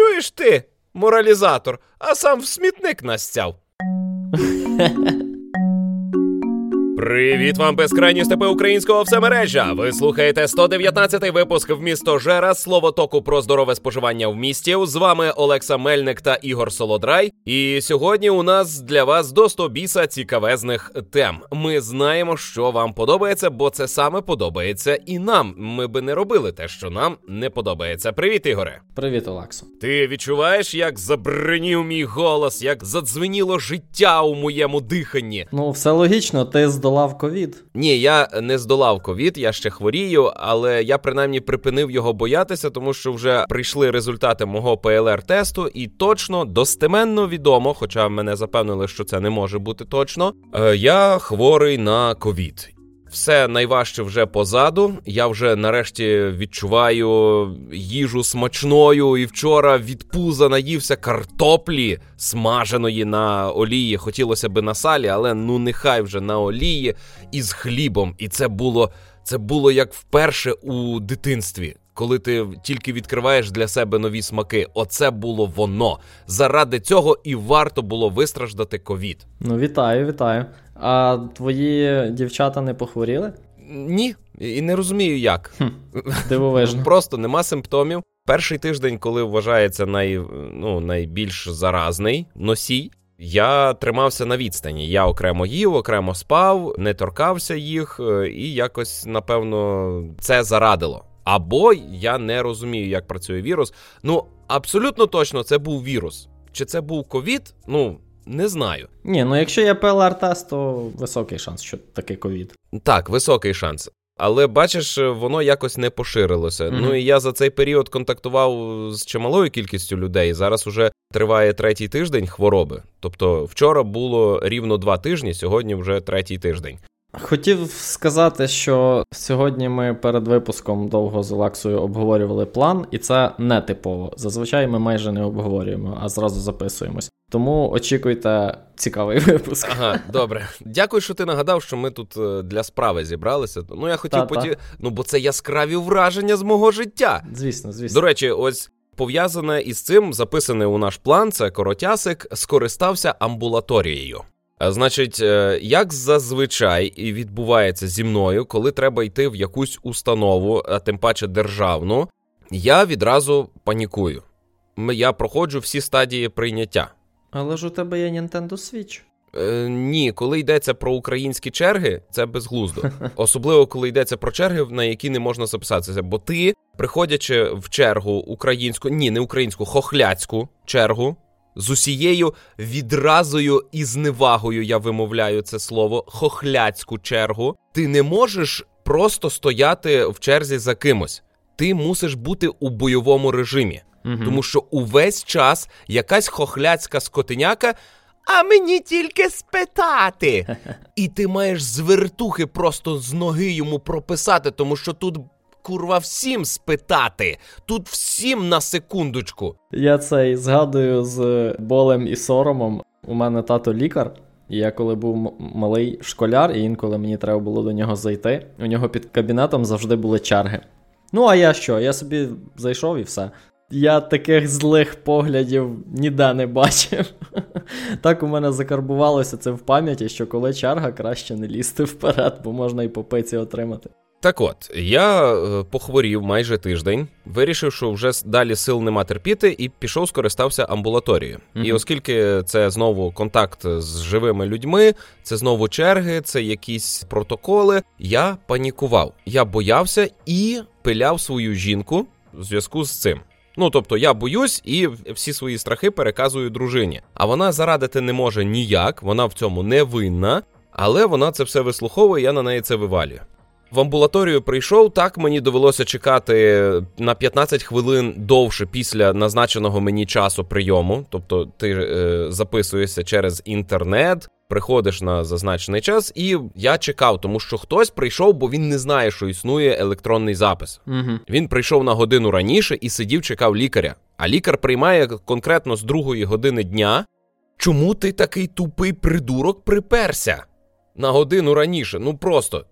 чуєш ти, моралізатор, а сам в смітник настяв. Привіт вам, безкрайні степи українського всемережжя. Ви слухаєте 119-й випуск в місто Жера слово току про здорове споживання в місті. З вами Олекса Мельник та Ігор Солодрай. І сьогодні у нас для вас до 100 біса цікавезних тем. Ми знаємо, що вам подобається, бо це саме подобається і нам. Ми би не робили те, що нам не подобається. Привіт, Ігоре. Привіт, Олексо. Ти відчуваєш, як забринів мій голос, як задзвеніло життя у моєму диханні? Ну, все логічно, ти здолав здолав ковід? Ні, я не здолав ковід, я ще хворію, але я принаймні припинив його боятися, тому що вже прийшли результати мого ПЛР-тесту, і точно достеменно відомо, хоча мене запевнили, що це не може бути точно. Е, я хворий на ковід. Все найважче вже позаду. Я вже нарешті відчуваю їжу смачною. І вчора від пуза наївся картоплі смаженої на олії. Хотілося би на салі, але ну нехай вже на олії із хлібом. І це було це було як вперше у дитинстві. Коли ти тільки відкриваєш для себе нові смаки, оце було воно. Заради цього і варто було вистраждати ковід. Ну вітаю, вітаю. А твої дівчата не похворіли? Ні, і не розумію як. Хм, Дивовижно. Просто нема симптомів. Перший тиждень, коли вважається най, ну, найбільш заразний носій, я тримався на відстані. Я окремо їв, окремо спав, не торкався їх, е, і якось, напевно, це зарадило. Або я не розумію, як працює вірус. Ну, абсолютно точно, це був вірус. Чи це був ковід? Ну. Не знаю. Ні, ну якщо є ПЛР-тест, то високий шанс, що таке ковід. Так, високий шанс. Але бачиш, воно якось не поширилося. Mm-hmm. Ну і я за цей період контактував з чималою кількістю людей. Зараз уже триває третій тиждень хвороби. Тобто, вчора було рівно два тижні, сьогодні вже третій тиждень. Хотів сказати, що сьогодні ми перед випуском довго з Олексою обговорювали план, і це не типово. Зазвичай ми майже не обговорюємо, а зразу записуємось. Тому очікуйте цікавий випуск. Ага, добре. Дякую, що ти нагадав, що ми тут е, для справи зібралися. Ну я хотів поді... Ну, бо це яскраві враження з мого життя. Звісно, звісно. До речі, ось. Пов'язане із цим записане у наш план, це коротясик, скористався амбулаторією. Значить, е, як зазвичай і відбувається зі мною, коли треба йти в якусь установу, а тим паче державну, я відразу панікую. Я проходжу всі стадії прийняття. Але ж у тебе є Nintendo Switch. Е, Ні, коли йдеться про українські черги, це безглуздо. Особливо коли йдеться про черги, на які не можна записатися. Бо ти, приходячи в чергу українську, ні, не українську, хохляцьку чергу з усією відразою і зневагою я вимовляю це слово, хохляцьку чергу. Ти не можеш просто стояти в черзі за кимось. Ти мусиш бути у бойовому режимі, угу. тому що увесь час якась хохляцька скотиняка. А мені тільки спитати. І ти маєш з вертухи просто з ноги йому прописати, тому що тут курва всім спитати. Тут всім на секундочку. Я цей згадую з болем і соромом. У мене тато лікар. І я коли був малий школяр, і інколи мені треба було до нього зайти. У нього під кабінетом завжди були черги. Ну, а я що? Я собі зайшов і все. Я таких злих поглядів ніде не бачив. Так у мене закарбувалося це в пам'яті, що коли черга краще не лізти вперед, бо можна і по пиці отримати. Так от, я е, похворів майже тиждень, вирішив, що вже далі сил нема терпіти, і пішов, скористався амбулаторією. Mm-hmm. І оскільки це знову контакт з живими людьми, це знову черги, це якісь протоколи. Я панікував. Я боявся і пиляв свою жінку в зв'язку з цим. Ну тобто я боюсь і всі свої страхи переказую дружині. А вона зарадити не може ніяк, вона в цьому не винна, але вона це все вислуховує, я на неї це вивалюю. В амбулаторію прийшов, так мені довелося чекати на 15 хвилин довше після назначеного мені часу прийому. Тобто ти е, записуєшся через інтернет, приходиш на зазначений час, і я чекав, тому що хтось прийшов, бо він не знає, що існує електронний запис. Угу. Він прийшов на годину раніше і сидів, чекав лікаря. А лікар приймає конкретно з другої години дня. Чому ти такий тупий придурок приперся? На годину раніше, ну просто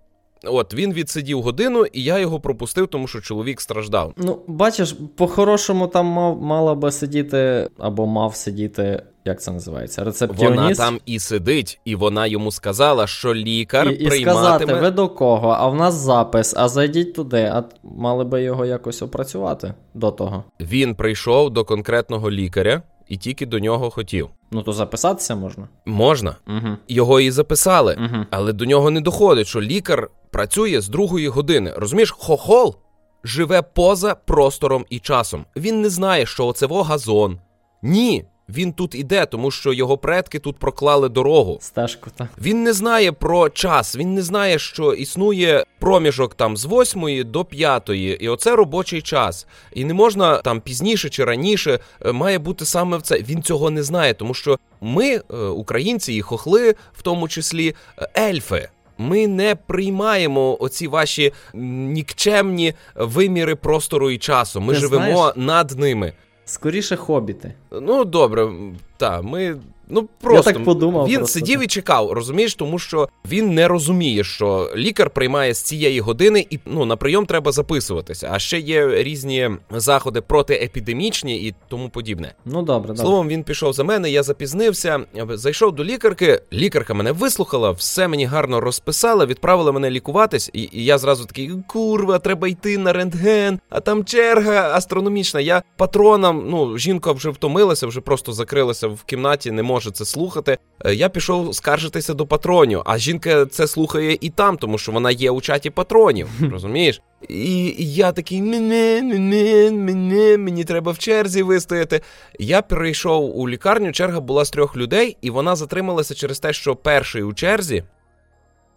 От він відсидів годину, і я його пропустив, тому що чоловік страждав. Ну, бачиш, по-хорошому там мав мала би сидіти або мав сидіти. Як це називається? Рецептіоніст? Вона там і сидить, і вона йому сказала, що лікар і, і прийматиме... сказати, ви до кого? А в нас запис, а зайдіть туди. А мали би його якось опрацювати до того. Він прийшов до конкретного лікаря і тільки до нього хотів. Ну то записатися можна? Можна. Угу. Його і записали, Угу. але до нього не доходить, що лікар працює з другої години. Розумієш, хохол живе поза простором і часом. Він не знає, що оце во газон. Ні, він тут іде, тому що його предки тут проклали дорогу. Стежку, так. Він не знає про час, він не знає, що існує проміжок там з 8 до 5, і оце робочий час. І не можна там пізніше чи раніше е, має бути саме в це. Він цього не знає, тому що ми, е, українці і хохли, в тому числі е, ельфи. Ми не приймаємо оці ваші нікчемні виміри простору і часу. Ми Ти живемо знаєш- над ними. Скоріше хобіти. Ну, добре, так, ми. Ну просто так подумав він просто. сидів і чекав, розумієш, тому що він не розуміє, що лікар приймає з цієї години, і ну на прийом треба записуватися. А ще є різні заходи протиепідемічні і тому подібне. Ну добре, добре. Словом, він пішов за мене, я запізнився, зайшов до лікарки. Лікарка мене вислухала, все мені гарно розписала, відправила мене лікуватись, і, і я зразу такий: курва, треба йти на рентген, а там черга астрономічна. Я патроном, ну жінка вже втомилася, вже просто закрилася в кімнаті, не може це слухати. Е, Я пішов скаржитися до патронів, а жінка це слухає і там, тому що вона є у чаті патронів. Розумієш? І і я такий мене, мене, мене, мені треба в черзі вистояти. Я прийшов у лікарню, черга була з трьох людей, і вона затрималася через те, що перший у черзі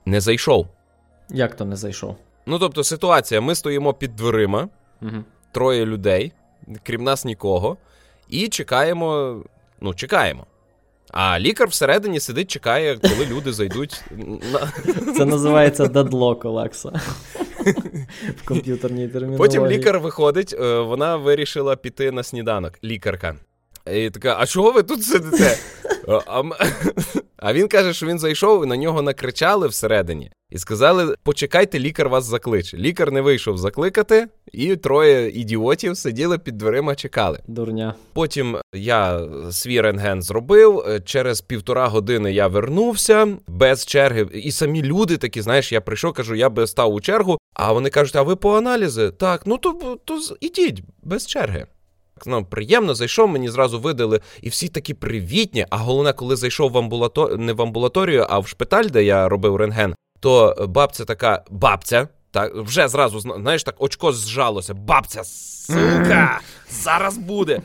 не зайшов. Як то не зайшов? Ну тобто, ситуація: ми стоїмо під дверима, Угу. троє людей, крім нас нікого, і чекаємо. Ну, чекаємо. А лікар всередині сидить, чекає, коли люди зайдуть. Це називається дедлок, Олекса. В комп'ютерній термінології. Потім лікар виходить, е, вона вирішила піти на сніданок, лікарка. І така, а чого ви тут сидите? А, а а він каже, що він зайшов і на нього накричали всередині і сказали: почекайте, лікар вас закличе. Лікар не вийшов закликати, і троє ідіотів сиділи під дверима, чекали. Дурня. Потім я свій рентген зробив. е, Через півтора години я вернувся без черги. І самі люди такі, знаєш, я прийшов, кажу, я би став у чергу. А вони кажуть, а ви по аналізи? Так, ну то, то ідіть без черги. Ну, приємно, зайшов, мені зразу видали, і всі такі привітні. А головне, коли зайшов в амбулаторію, не в амбулаторію, а в шпиталь, де я робив рентген, то бабця така, бабця, так, вже зразу, знаєш, так очко зжалося. Бабця, сука, зараз буде.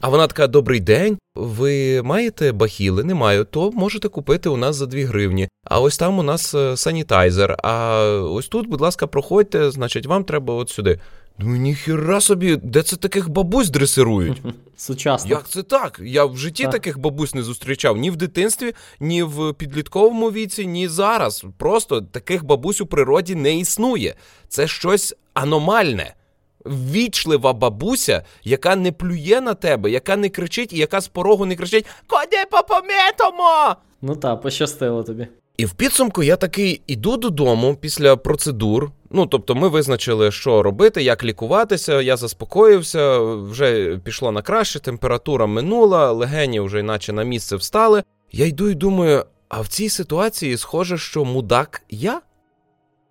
А вона така: добрий день. Ви маєте бахіли? Не маю, то можете купити у нас за 2 гривні. А ось там у нас е, санітайзер. А ось тут, будь ласка, проходьте, значить, вам треба от сюди. Ну ніхіра собі, де це таких бабусь дресирують? Сучасно. Як це так? Я в житті Так. таких бабусь не зустрічав ні в дитинстві, ні в підлітковому віці, ні зараз. Просто таких бабусь у природі не існує. Це щось аномальне. Ввічлива бабуся, яка не плює на тебе, яка не кричить і яка з порогу не кричить Коди попомітимо! Ну так, пощастило тобі. І в підсумку я такий іду додому після процедур. Ну, тобто, ми визначили, що робити, як лікуватися. Я заспокоївся, вже пішло на краще, температура минула, легені вже іначе на місце встали. Я йду і думаю, а в цій ситуації схоже, що мудак я?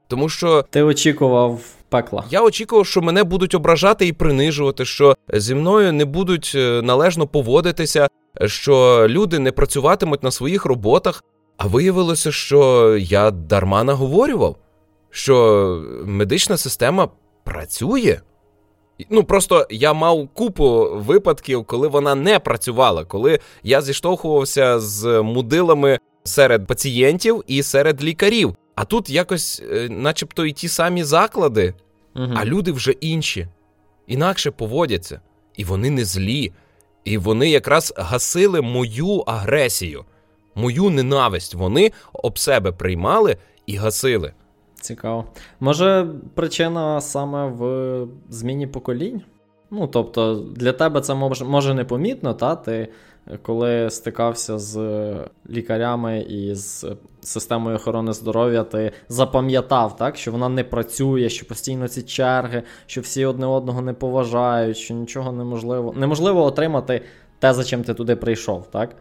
Тому що Ти очікував пекла. я очікував, що мене будуть ображати і принижувати, що зі мною не будуть е, належно поводитися, що люди не працюватимуть на своїх роботах. А виявилося, що я дарма наговорював, що медична система працює. Ну, просто я мав купу випадків, коли вона не працювала, коли я зіштовхувався з мудилами серед пацієнтів і серед лікарів. А тут якось, е, начебто, і ті самі заклади, Угу. а люди вже інші, інакше поводяться. І вони не злі. І вони якраз гасили мою агресію, мою ненависть. Вони об себе приймали і гасили. Цікаво. Може, причина саме в зміні поколінь? Ну, тобто, для тебе це може, може непомітно, та ти коли стикався з лікарями і з системою охорони здоров'я, ти запам'ятав, так, що вона не працює, що постійно ці черги, що всі одне одного не поважають, що нічого неможливо. Неможливо отримати те, за чим ти туди прийшов, так?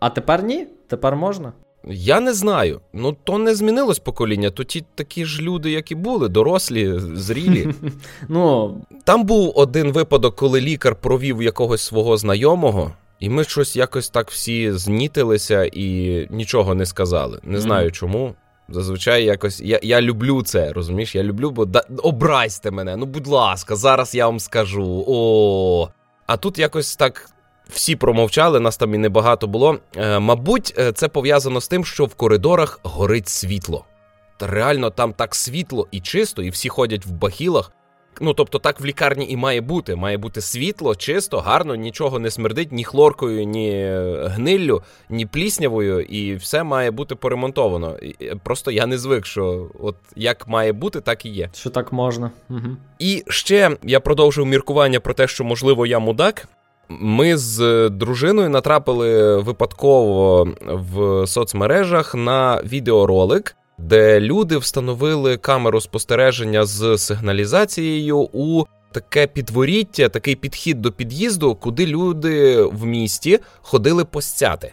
А тепер ні, тепер можна. Я не знаю. Ну то не змінилось покоління, то ті такі ж люди, як і були, дорослі, зрілі. Ну там був один випадок, коли лікар провів якогось свого знайомого, і ми щось якось так всі знітилися і нічого не сказали. Не знаю чому. Зазвичай якось я я люблю це, розумієш? Я люблю, бо да, образьте мене. Ну, будь ласка, зараз я вам скажу. О. А тут якось так всі промовчали, нас там і небагато було. Е, Мабуть, е, це пов'язано з тим, що в коридорах горить світло. Та реально там так світло і чисто, і всі ходять в бахілах. Ну, тобто, так в лікарні і має бути. Має бути світло, чисто, гарно, нічого не смердить ні хлоркою, ні гниллю, ні пліснявою, і все має бути поремонтовано. Просто я не звик, що от як має бути, так і є. Що так можна. Угу. І ще я продовжив міркування про те, що можливо я мудак. Ми з дружиною натрапили випадково в соцмережах на відеоролик, де люди встановили камеру спостереження з сигналізацією у таке підворіття, такий підхід до під'їзду, куди люди в місті ходили постяти.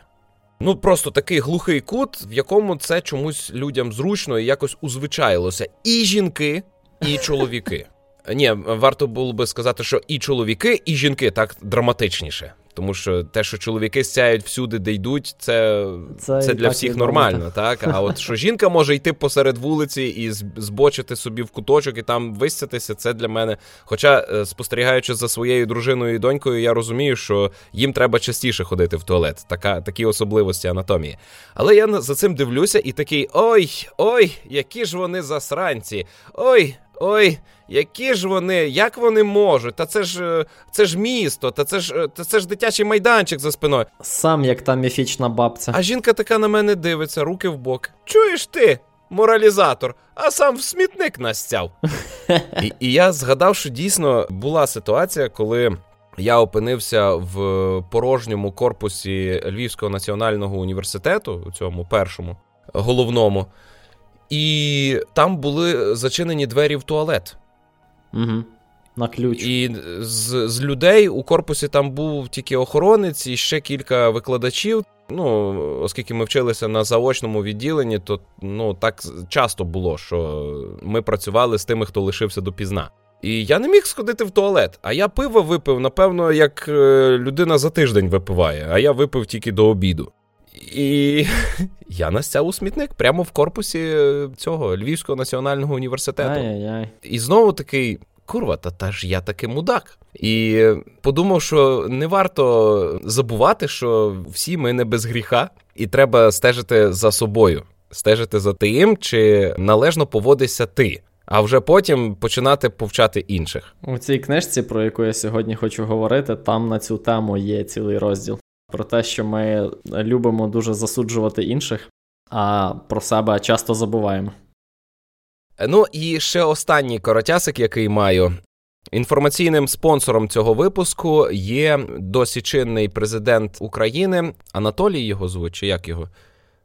Ну, просто такий глухий кут, в якому це чомусь людям зручно і якось узвичаїлося. І жінки, і чоловіки. Ні, варто було би сказати, що і чоловіки, і жінки так драматичніше. Тому що те, що чоловіки сяють всюди, де йдуть, це це, це для всіх нормально, так? А от що жінка може йти посеред вулиці і збочити собі в куточок і там висятися, це для мене. Хоча, е, спостерігаючи за своєю дружиною і донькою, я розумію, що їм треба частіше ходити в туалет, така, такі особливості анатомії. Але я за цим дивлюся і такий: ой, ой, які ж вони засранці! Ой, ой. Які ж вони, як вони можуть? Та це ж е, це ж місто, та це ж е, та це ж дитячий майданчик за спиною. Сам як та міфічна бабця. А жінка така на мене дивиться, руки в бок. Чуєш ти, моралізатор, а сам в смітник настяв. І, І я згадав, що дійсно була ситуація, коли. Я опинився в порожньому корпусі Львівського національного університету, у цьому першому головному, і там були зачинені двері в туалет. Угу. На ключ. І з з людей у корпусі там був тільки охоронець і ще кілька викладачів. Ну, оскільки ми вчилися на заочному відділенні, то ну так часто було, що ми працювали з тими, хто лишився допізна. І я не міг сходити в туалет. А я пиво випив, напевно, як е, людина за тиждень випиває, а я випив тільки до обіду. І я настяв у смітник прямо в корпусі цього Львівського національного університету. Ай-яй-яй. І знову такий. Курва, та та ж я таки мудак. І подумав, що не варто забувати, що всі ми не без гріха, і треба стежити за собою, стежити за тим, чи належно поводишся ти, а вже потім починати повчати інших. У цій книжці, про яку я сьогодні хочу говорити, там на цю тему є цілий розділ про те, що ми любимо дуже засуджувати інших, а про себе часто забуваємо. Ну і ще останній коротясик, який маю. Інформаційним спонсором цього випуску є досі чинний президент України Анатолій його звуть, чи як його?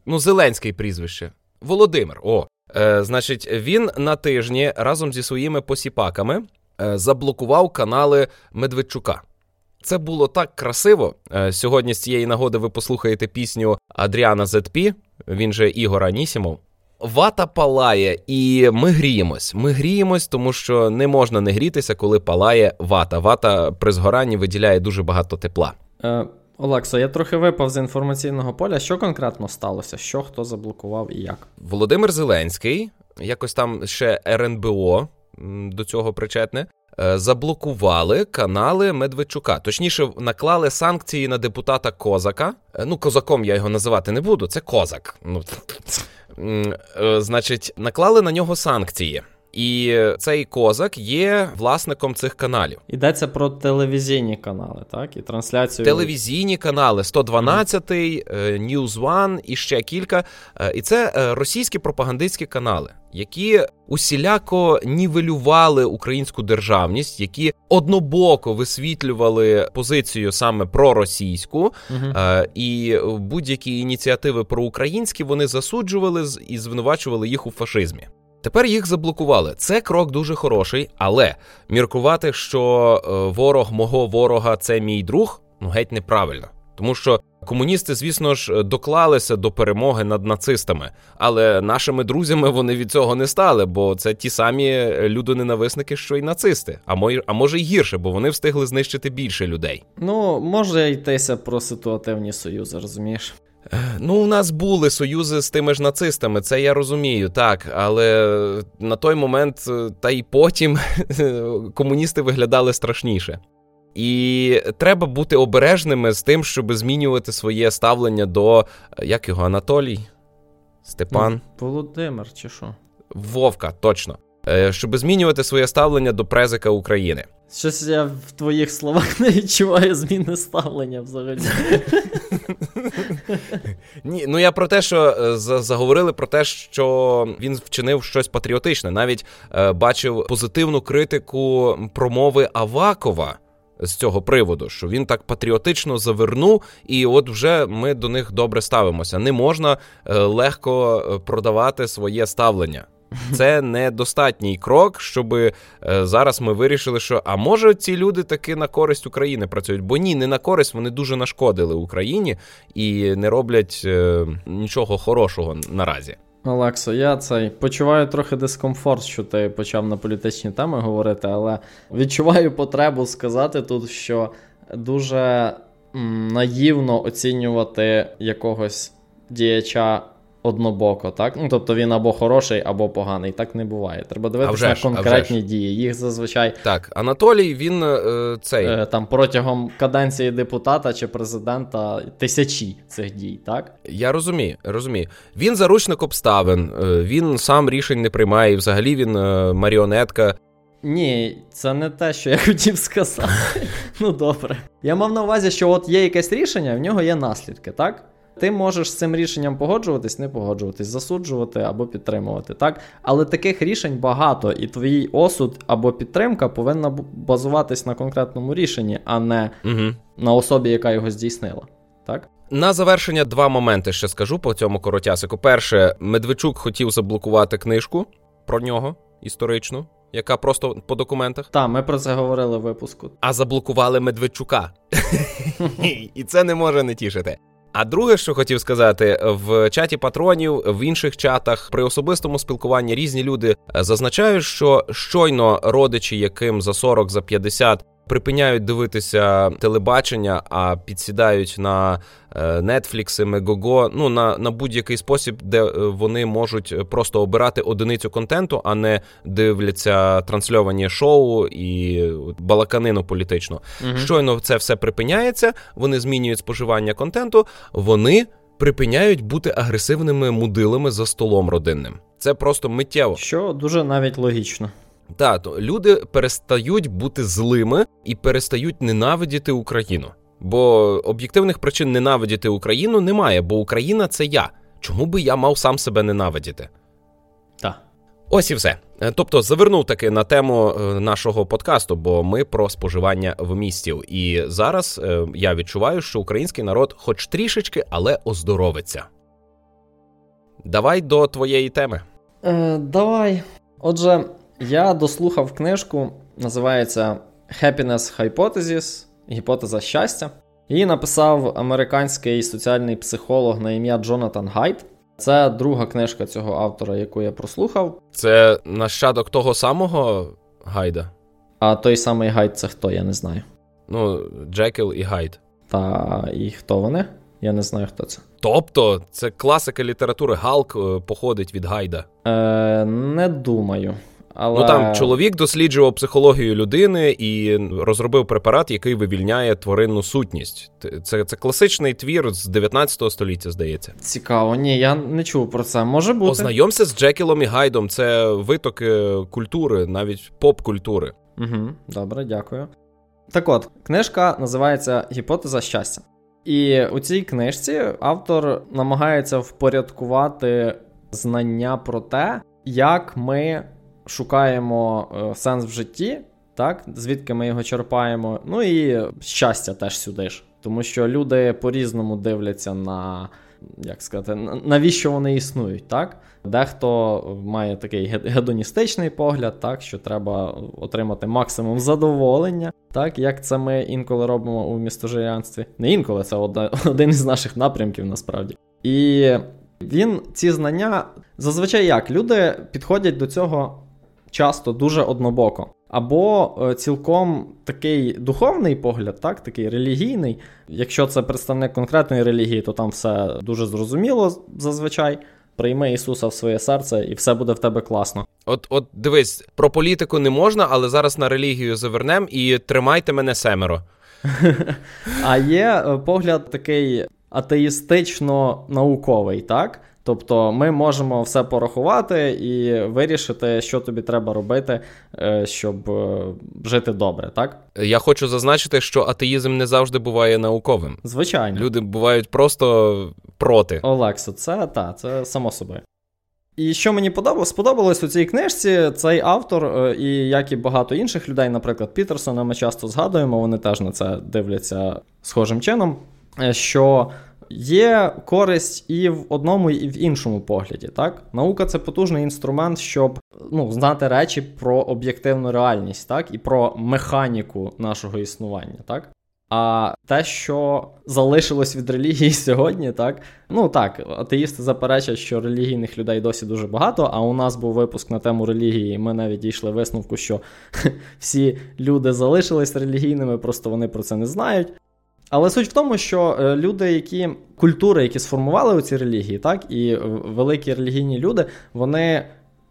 Ну, Зеленський прізвище. Володимир. О, е, значить, він на тижні разом зі своїми посіпаками е, заблокував канали Медведчука. Це було так красиво. Е, сьогодні з цієї нагоди ви послухаєте пісню Адріана Зетпі, він же Ігор Анісімов. Вата палає, і ми гріємось. Ми гріємось, тому що не можна не грітися, коли палає вата. Вата при згоранні виділяє дуже багато тепла. Е, Олексо, я трохи випав з інформаційного поля. Що конкретно сталося? Що хто заблокував і як? Володимир Зеленський, якось там ще РНБО до цього причетне. Е, заблокували канали Медведчука. Точніше, наклали санкції на депутата Козака. Е, ну, козаком я його називати не буду. Це козак. Ну, е, Значить, наклали на нього санкції. І цей козак є власником цих каналів. Йдеться про телевізійні канали, так? І трансляцію. Телевізійні канали 112, mm. News One і ще кілька. Е, і це е, російські пропагандистські канали, які усіляко нівелювали українську державність, які однобоко висвітлювали позицію саме проросійську, mm-hmm. і будь-які ініціативи проукраїнські вони засуджували і звинувачували їх у фашизмі. Тепер їх заблокували. Це крок дуже хороший, але міркувати, що е, ворог мого ворога це мій друг, ну геть неправильно. Тому що комуністи, звісно ж, доклалися до перемоги над нацистами, але нашими друзями вони від цього не стали, бо це ті самі людоненависники, що й нацисти. А мої, а може й гірше, бо вони встигли знищити більше людей. Ну може йтися про ситуативні союзи, розумієш? Ну, у нас були союзи з тими ж нацистами, це я розумію, так. Але на той момент, е, та й потім комуністи виглядали страшніше. І треба бути обережними з тим, щоб змінювати своє ставлення до е, як його Анатолій? Степан? Ну, Володимир, чи що? Вовка, точно. Е, щоб змінювати своє ставлення до презика України. Щось я в твоїх словах не відчуваю зміни ставлення взагалі. Ні, Ну я про те, що е, заговорили про те, що він вчинив щось патріотичне. Навіть е, бачив позитивну критику промови Авакова. З цього приводу, що він так патріотично завернув, і от вже ми до них добре ставимося. Не можна е, легко е, продавати своє ставлення. Це недостатній крок, щоб е, зараз ми вирішили, що а може ці люди таки на користь України працюють? Бо ні, не на користь, вони дуже нашкодили Україні і не роблять е, нічого хорошого наразі. Олексо, я цей почуваю трохи дискомфорт, що ти почав на політичні теми говорити, але відчуваю потребу сказати тут, що дуже наївно оцінювати якогось діяча однобоко, так? Ну, тобто він або хороший, або поганий. Так не буває. Треба дивитися на конкретні дії. Їх зазвичай. Так, Анатолій, він е, цей. Е, там протягом каденції депутата чи президента тисячі цих дій, так? Я розумію, розумію. Він заручник обставин, е, він сам рішень не приймає, і взагалі він е, маріонетка. Ні, це не те, що я хотів сказати. Ну добре. Я мав на увазі, що от є якесь рішення, в нього є наслідки, так? Ти можеш з цим рішенням погоджуватись, не погоджуватись, засуджувати або підтримувати. так? Але таких рішень багато, і твій осуд або підтримка повинна базуватись на конкретному рішенні, а не угу. на особі, яка його здійснила. Так? На завершення два моменти ще скажу по цьому коротясику. Перше, Медведчук хотів заблокувати книжку про нього історичну. Яка просто по документах? Так, ми про це говорили в випуску. А заблокували Медведчука. І це не може не тішити. А друге, що хотів сказати, в чаті патронів, в інших чатах при особистому спілкуванні різні люди зазначають, що щойно родичі, яким за 40, за 50 припиняють дивитися телебачення, а підсідають на Netflix, Megogo, ну на на будь-який спосіб, де е, вони можуть просто обирати одиницю контенту, а не дивляться трансльовані шоу і балаканину політичну. Угу. Щойно це все припиняється, вони змінюють споживання контенту, вони припиняють бути агресивними мудилами за столом родинним. Це просто миттєво. Що дуже навіть логічно. Так, то люди перестають бути злими і перестають ненавидіти Україну. Бо об'єктивних причин ненавидіти Україну немає, бо Україна це я. Чому би я мав сам себе ненавидіти? Так. Ось і все. Е, тобто завернув таки на тему е, нашого подкасту, бо ми про споживання вмістів. І зараз е, я відчуваю, що український народ, хоч трішечки, але оздоровиться. Давай до твоєї теми. Е, Давай. Отже, я дослухав книжку, називається Happiness Hypothesis гіпотеза щастя. Її написав американський соціальний психолог на ім'я Джонатан Гайт. Це друга книжка цього автора, яку я прослухав. Це нащадок того самого Гайда. А той самий Гайд це хто, я не знаю. Ну, Джекіл і Гайд. Та і хто вони? Я не знаю, хто це. Тобто, це класика літератури Галк е, походить від Гайда. Е, Не думаю. Але... Ну там чоловік досліджував психологію людини і розробив препарат, який вивільняє тваринну сутність. Це це класичний твір з 19 століття, здається. Цікаво, ні, я не чув про це. Може бути. Ознайомся з Джекілом і Гайдом. Це витоки культури, навіть поп-культури. Угу, Добре, дякую. Так от, книжка називається Гіпотеза щастя. І у цій книжці автор намагається впорядкувати знання про те, як ми шукаємо е, сенс в житті, так, звідки ми його черпаємо. Ну і щастя теж сюди ж. Тому що люди по-різному дивляться на як сказати, навіщо вони існують, так? Дехто має такий гедоністичний погляд, так, що треба отримати максимум задоволення, так, як це ми інколи робимо у містожирянстві. Не інколи, це один із наших напрямків насправді. І він ці знання зазвичай як люди підходять до цього часто дуже однобоко. Або е, цілком такий духовний погляд, так, такий релігійний. Якщо це представник конкретної релігії, то там все дуже зрозуміло зазвичай. Прийми Ісуса в своє серце, і все буде в тебе класно. От, от дивись, про політику не можна, але зараз на релігію завернем і тримайте мене семеро. А є е, погляд такий атеїстично науковий, так? Тобто ми можемо все порахувати і вирішити, що тобі треба робити, е, щоб е, жити добре, так? Я хочу зазначити, що атеїзм не завжди буває науковим. Звичайно. Люди бувають просто проти. Олексо, це та, це само собою. І що мені подобалось, сподобалось у цій книжці цей автор, е, і як і багато інших людей, наприклад, Пітерсона, ми часто згадуємо, вони теж на це дивляться схожим чином. що Є користь і в одному, і в іншому погляді. Так? Наука це потужний інструмент, щоб ну, знати речі про об'єктивну реальність, так? і про механіку нашого існування. так? А те, що залишилось від релігії сьогодні, так ну так, атеїсти заперечать, що релігійних людей досі дуже багато. А у нас був випуск на тему релігії, і ми навіть дійшли висновку, що всі люди залишились релігійними, просто вони про це не знають. Але суть в тому, що е, люди, які культури, які сформували ці релігії, так, і великі релігійні люди, вони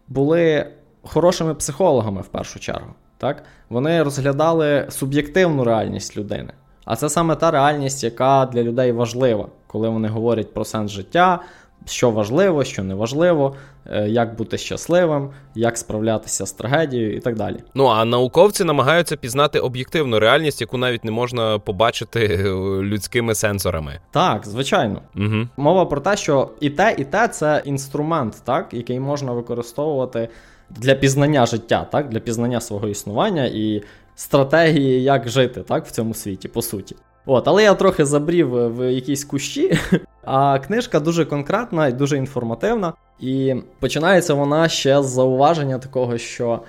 були хорошими психологами в першу чергу. Так? Вони розглядали суб'єктивну реальність людини. А це саме та реальність, яка для людей важлива, коли вони говорять про сенс життя, що важливо, що не важливо, е, як бути щасливим, як справлятися з трагедією і так далі. Ну а науковці намагаються пізнати об'єктивну реальність, яку навіть не можна побачити е, людськими сенсорами. Так, звичайно. Угу. Мова про те, що і те, і те це інструмент, так, який можна використовувати для пізнання життя, так, для пізнання свого існування і стратегії, як жити так, в цьому світі, по суті. От, Але я трохи забрів в якісь кущі, а книжка дуже конкретна і дуже інформативна. І починається вона ще з зауваження такого, що е,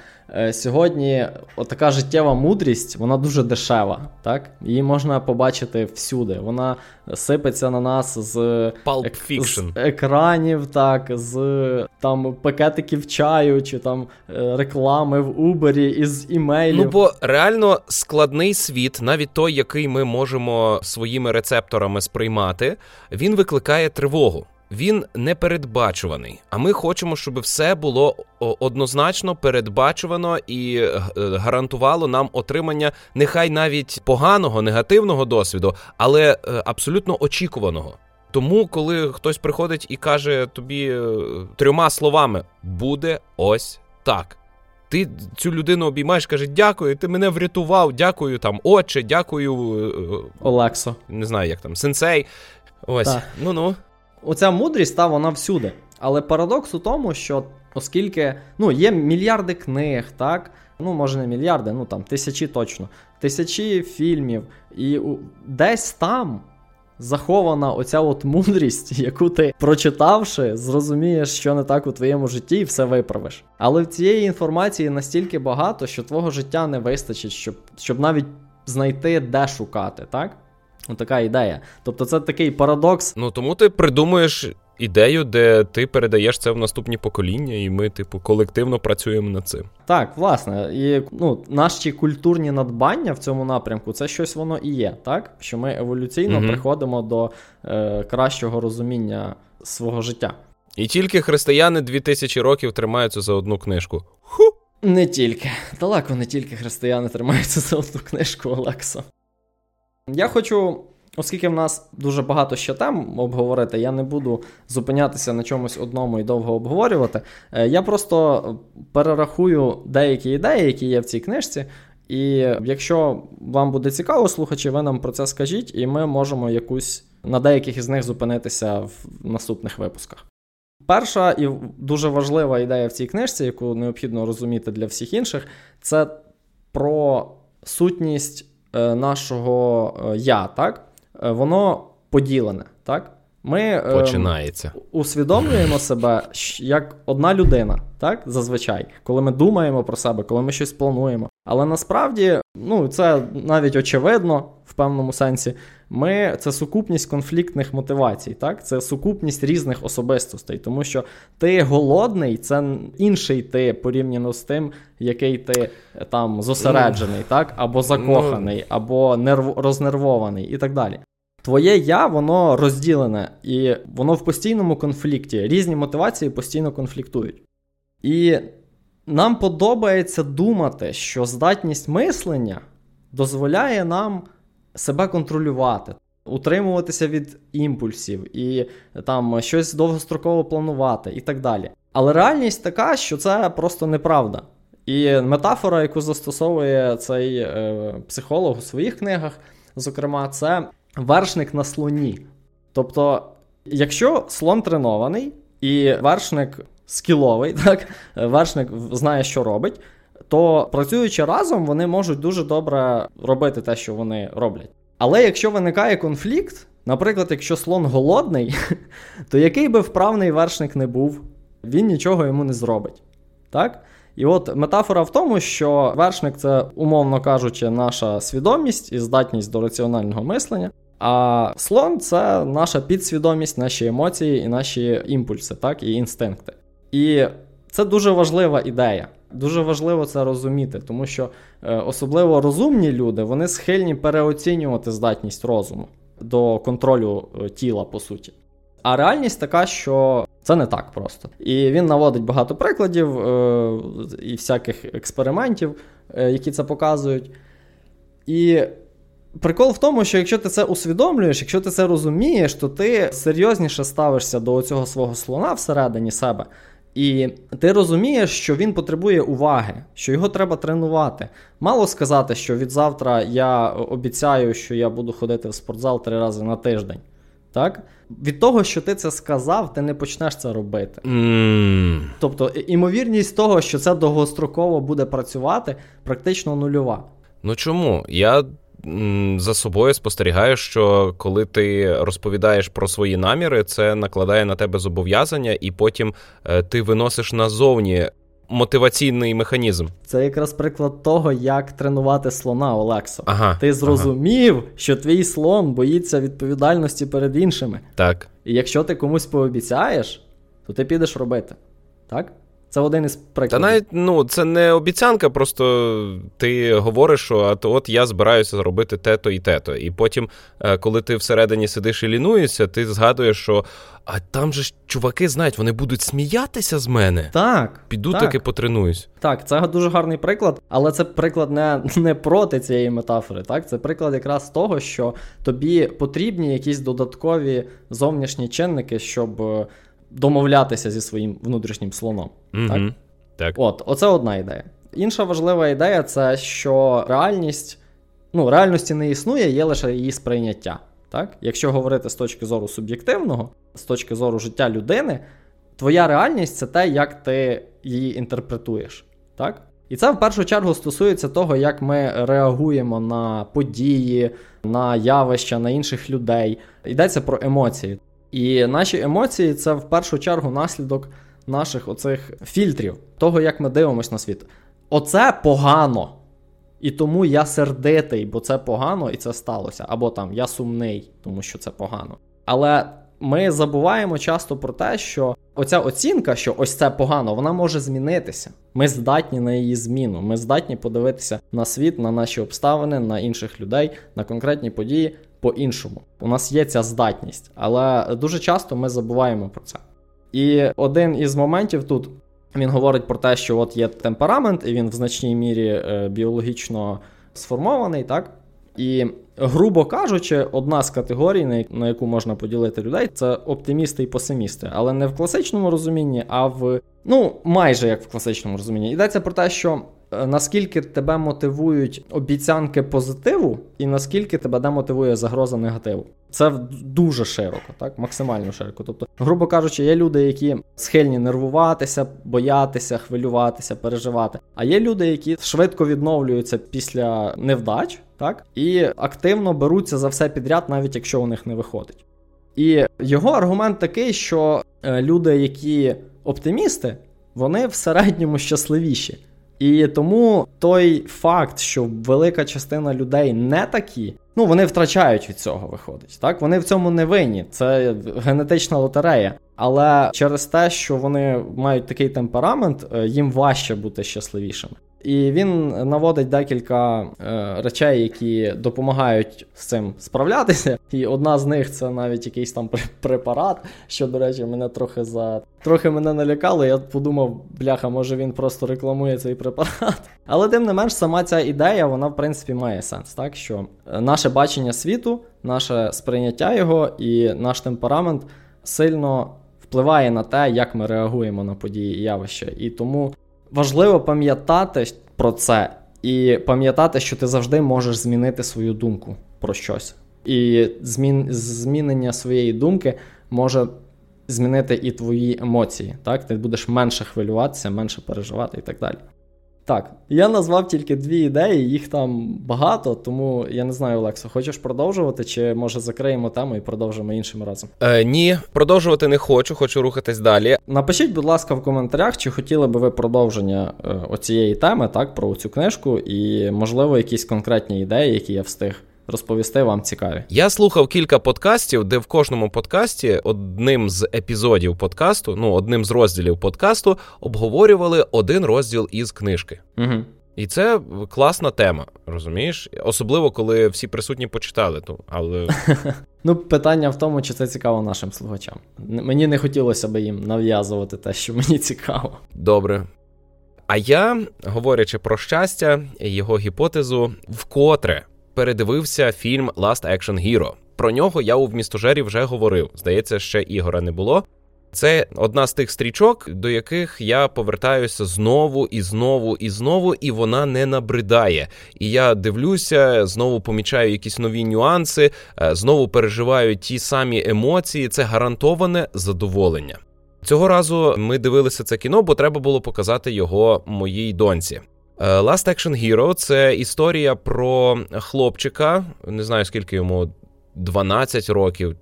сьогодні така життєва мудрість, вона дуже дешева. так? Її можна побачити всюди. Вона сипеться на нас з Fiction. з екранів, так, з там пакетиків чаю, чи там е, реклами в Убері, із імейлів. Ну, бо реально складний світ, навіть той, який ми можемо своїми рецепторами сприймати, він викликає тривогу він непередбачуваний. А ми хочемо, щоб все було однозначно передбачувано і е, гарантувало нам отримання нехай навіть поганого, негативного досвіду, але е, абсолютно очікуваного. Тому, коли хтось приходить і каже тобі е, трьома словами буде ось так. Ти цю людину обіймаєш, каже, дякую, ти мене врятував, дякую там, отче, дякую. Олексо. Не знаю, як там, сенсей. Ось. Ну ну оця мудрість та вона всюди. Але парадокс у тому, що оскільки ну, є мільярди книг, так? Ну, може, не мільярди, ну там тисячі точно, тисячі фільмів, і десь там. Захована оця от мудрість, яку ти прочитавши, зрозумієш, що не так у твоєму житті, і все виправиш. Але в цієї інформації настільки багато, що твого життя не вистачить, щоб щоб навіть знайти, де шукати, так? Така ідея. Тобто це такий парадокс. Ну тому ти придумуєш ідею, де ти передаєш це в наступні покоління, і ми, типу, колективно працюємо над цим. Так, власне, і ну, наші культурні надбання в цьому напрямку це щось воно і є, так? Що ми еволюційно угу. приходимо до е, кращого розуміння свого життя. І тільки християни 2000 років тримаються за одну книжку. Ху! Не тільки. Далеко не тільки християни тримаються за одну книжку Олекса. Я хочу, оскільки в нас дуже багато ще тем обговорити, я не буду зупинятися на чомусь одному і довго обговорювати. Е, я просто перерахую деякі ідеї, які є в цій книжці. І якщо вам буде цікаво, слухачі, ви нам про це скажіть, і ми можемо якусь на деяких із них зупинитися в наступних випусках. Перша і дуже важлива ідея в цій книжці, яку необхідно розуміти для всіх інших, це про сутність нашого е, я, так? Е, воно поділене, так? Ми Починається. Е, усвідомлюємо себе як одна людина, так? Зазвичай, коли ми думаємо про себе, коли ми щось плануємо. Але насправді, ну це навіть очевидно в певному сенсі. Ми це сукупність конфліктних мотивацій, так? Це сукупність різних особистостей, тому що ти голодний, це інший ти порівняно з тим, який ти е, там зосереджений, так? Або закоханий, або нерв... рознервований і так далі. Твоє я, воно розділене, і воно в постійному конфлікті. Різні мотивації постійно конфліктують. І нам подобається думати, що здатність мислення дозволяє нам себе контролювати, утримуватися від імпульсів і там щось довгостроково планувати і так далі. Але реальність така, що це просто неправда. І метафора, яку застосовує цей е, психолог у своїх книгах, зокрема, це вершник на слоні. Тобто, якщо слон тренований і вершник скіловий, так, вершник знає, що робить, то працюючи разом, вони можуть дуже добре робити те, що вони роблять. Але якщо виникає конфлікт, наприклад, якщо слон голодний, то який би вправний вершник не був, він нічого йому не зробить. Так? І от метафора в тому, що вершник це, умовно кажучи, наша свідомість і здатність до раціонального мислення. А слон це наша підсвідомість, наші емоції і наші імпульси, так, і інстинкти. І це дуже важлива ідея. Дуже важливо це розуміти, тому що е, особливо розумні люди вони схильні переоцінювати здатність розуму до контролю е, тіла, по суті. А реальність така, що це не так просто. І він наводить багато прикладів е, і всяких експериментів, які це показують. І Прикол в тому, що якщо ти це усвідомлюєш, якщо ти це розумієш, то ти серйозніше ставишся до цього свого слона всередині себе. І ти розумієш, що він потребує уваги, що його треба тренувати. Мало сказати, що від завтра я обіцяю, що я буду ходити в спортзал три рази на тиждень. Так? Від того, що ти це сказав, ти не почнеш це робити. Mm. Тобто, імовірність того, що це довгостроково буде працювати, практично нульова. Ну чому? Я за собою спостерігаю, що коли ти розповідаєш про свої наміри, це накладає на тебе зобов'язання, і потім е, ти виносиш назовні мотиваційний механізм. Це якраз приклад того, як тренувати слона, Олексо. Ага, Ти зрозумів, ага. що твій слон боїться відповідальності перед іншими. Так. І якщо ти комусь пообіцяєш, то ти підеш робити. Так? Це один із прикладів. Та навіть ну, це не обіцянка, просто ти говориш, що от, от я збираюся зробити те-то і те-то. І потім, е, коли ти всередині сидиш і лінуєшся, ти згадуєш, що а там же ж чуваки знають, вони будуть сміятися з мене. Так. Піду так. таки потренуюсь. Так, це дуже гарний приклад, але це приклад не не проти цієї метафори. Так, Це приклад якраз того, що тобі потрібні якісь додаткові зовнішні чинники, щоб е, домовлятися зі своїм внутрішнім слоном. Mm-hmm. Так? Так. От, Оце одна ідея. Інша важлива ідея це що реальність, ну, реальності не існує, є лише її сприйняття. Так? Якщо говорити з точки зору суб'єктивного, з точки зору життя людини, твоя реальність це те, як ти її інтерпретуєш. Так? І це в першу чергу стосується того, як ми реагуємо на події, на явища, на інших людей. Йдеться про емоції. І наші емоції це в першу чергу наслідок наших оцих фільтрів, того, як ми дивимося на світ. Оце погано. І тому я сердитий, бо це погано і це сталося. Або там я сумний, тому що це погано. Але ми забуваємо часто про те, що оця оцінка, що ось це погано, вона може змінитися. Ми здатні на її зміну. Ми здатні подивитися на світ, на наші обставини, на інших людей, на конкретні події по-іншому. У нас є ця здатність, але дуже часто ми забуваємо про це. І один із моментів тут Він говорить про те, що от є темперамент, і він в значній мірі е, біологічно сформований, так? І, грубо кажучи, одна з категорій, на яку можна поділити людей, це оптимісти і песимісти. Але не в класичному розумінні, а в ну майже як в класичному розумінні. Йдеться про те, що наскільки тебе мотивують обіцянки позитиву, і наскільки тебе демотивує загроза негативу. Це дуже широко, так максимально широко. Тобто, грубо кажучи, є люди, які схильні нервуватися, боятися, хвилюватися, переживати. А є люди, які швидко відновлюються після невдач, так і активно беруться за все підряд, навіть якщо у них не виходить. І його аргумент такий, що е, люди, які оптимісти, вони в середньому щасливіші. І тому той факт, що велика частина людей не такі, ну вони втрачають від цього, виходить. Так, вони в цьому не винні. Це генетична лотерея. Але через те, що вони мають такий темперамент, е, їм важче бути щасливішими. І він наводить декілька е, речей, які допомагають з цим справлятися. І одна з них це навіть якийсь там препарат, що, до речі, мене трохи за трохи мене налякало. Я подумав, бляха, може він просто рекламує цей препарат. Але тим не менш, сама ця ідея, вона в принципі має сенс, так що наше бачення світу, наше сприйняття його і наш темперамент сильно впливає на те, як ми реагуємо на події і явища. І тому важливо пам'ятати про це і пам'ятати, що ти завжди можеш змінити свою думку про щось. І змін, змінення своєї думки може змінити і твої емоції. Так? Ти будеш менше хвилюватися, менше переживати і так далі. Так, я назвав тільки дві ідеї, їх там багато, тому я не знаю, Олексо, хочеш продовжувати, чи може закриємо тему і продовжимо іншим разом? Е, Ні, продовжувати не хочу, хочу рухатись далі. Напишіть, будь ласка, в коментарях, чи хотіли би ви продовження е, оцієї теми, так, про цю книжку, і, можливо, якісь конкретні ідеї, які я встиг розповісти вам цікаві. Я слухав кілька подкастів, де в кожному подкасті одним з епізодів подкасту, ну одним з розділів подкасту, обговорювали один розділ із книжки. Угу. І це класна тема, розумієш? Особливо, коли всі присутні почитали. То, але... Ну, питання в тому, чи це цікаво нашим слухачам. Мені не хотілося б їм нав'язувати те, що мені цікаво. Добре. А я, говорячи про щастя, його гіпотезу, вкотре передивився фільм Last Action Hero. Про нього я у вмістожері вже говорив. Здається, ще ігора не було. Це одна з тих стрічок, до яких я повертаюся знову і знову і знову, і вона не набридає. І я дивлюся, знову помічаю якісь нові нюанси, е, знову переживаю ті самі емоції. Це гарантоване задоволення. Цього разу ми дивилися це кіно, бо треба було показати його моїй доньці. Е, Last Action Hero це історія про хлопчика, не знаю скільки йому 12 років,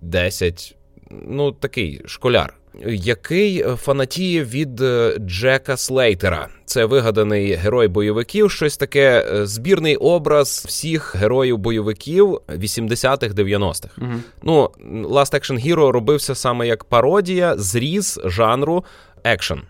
10, ну такий школяр, який фанатіє від е, Джека Слейтера. Це вигаданий герой бойовиків, щось таке е, збірний образ всіх героїв-бойовиків 80-х, 90-х. Угу. Ну, Last Action Hero робився саме як пародія, зріз жанру екшен.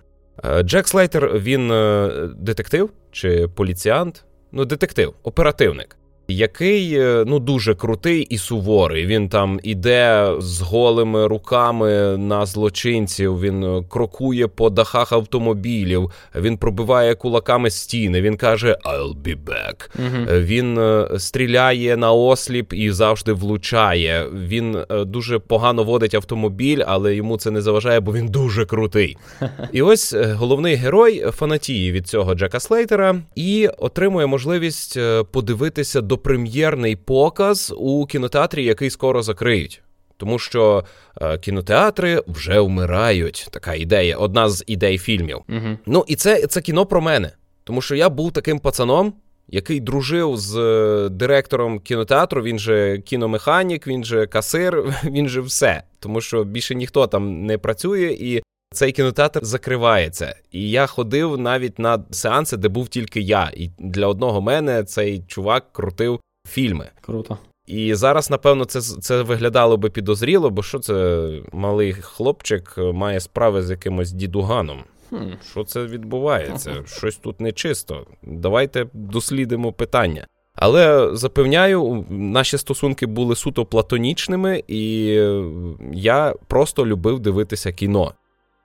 Е, Джек Слейтер він е, детектив чи поліціант? Ну, детектив, оперативник який е, ну дуже крутий і суворий. Він там іде з голими руками на злочинців. Він е, крокує по дахах автомобілів. Він пробиває кулаками стіни. Він каже «I'll be back». Угу. Він стріляє на осліп і завжди влучає. Він дуже погано водить автомобіль, але йому це не заважає, бо він дуже крутий. І ось головний герой фанатіє від цього Джека Слейтера і отримує можливість подивитися до допрем'єрний показ у кінотеатрі, який скоро закриють. Тому що е, кінотеатри вже вмирають. Така ідея, одна з ідей фільмів. Угу. Ну і це це кіно про мене. Тому що я був таким пацаном, який дружив з е, директором кінотеатру. Він же кіномеханік, він же касир, він же все. Тому що більше ніхто там не працює, і цей кінотеатр закривається. І я ходив навіть на сеанси, де був тільки я. І для одного мене цей чувак крутив фільми. Круто. І зараз, напевно, це це виглядало би підозріло, бо що це малий хлопчик має справи з якимось дідуганом. Хм. Що це відбувається? Щось тут нечисто. Давайте дослідимо питання. Але запевняю, наші стосунки були суто платонічними, і я просто любив дивитися кіно.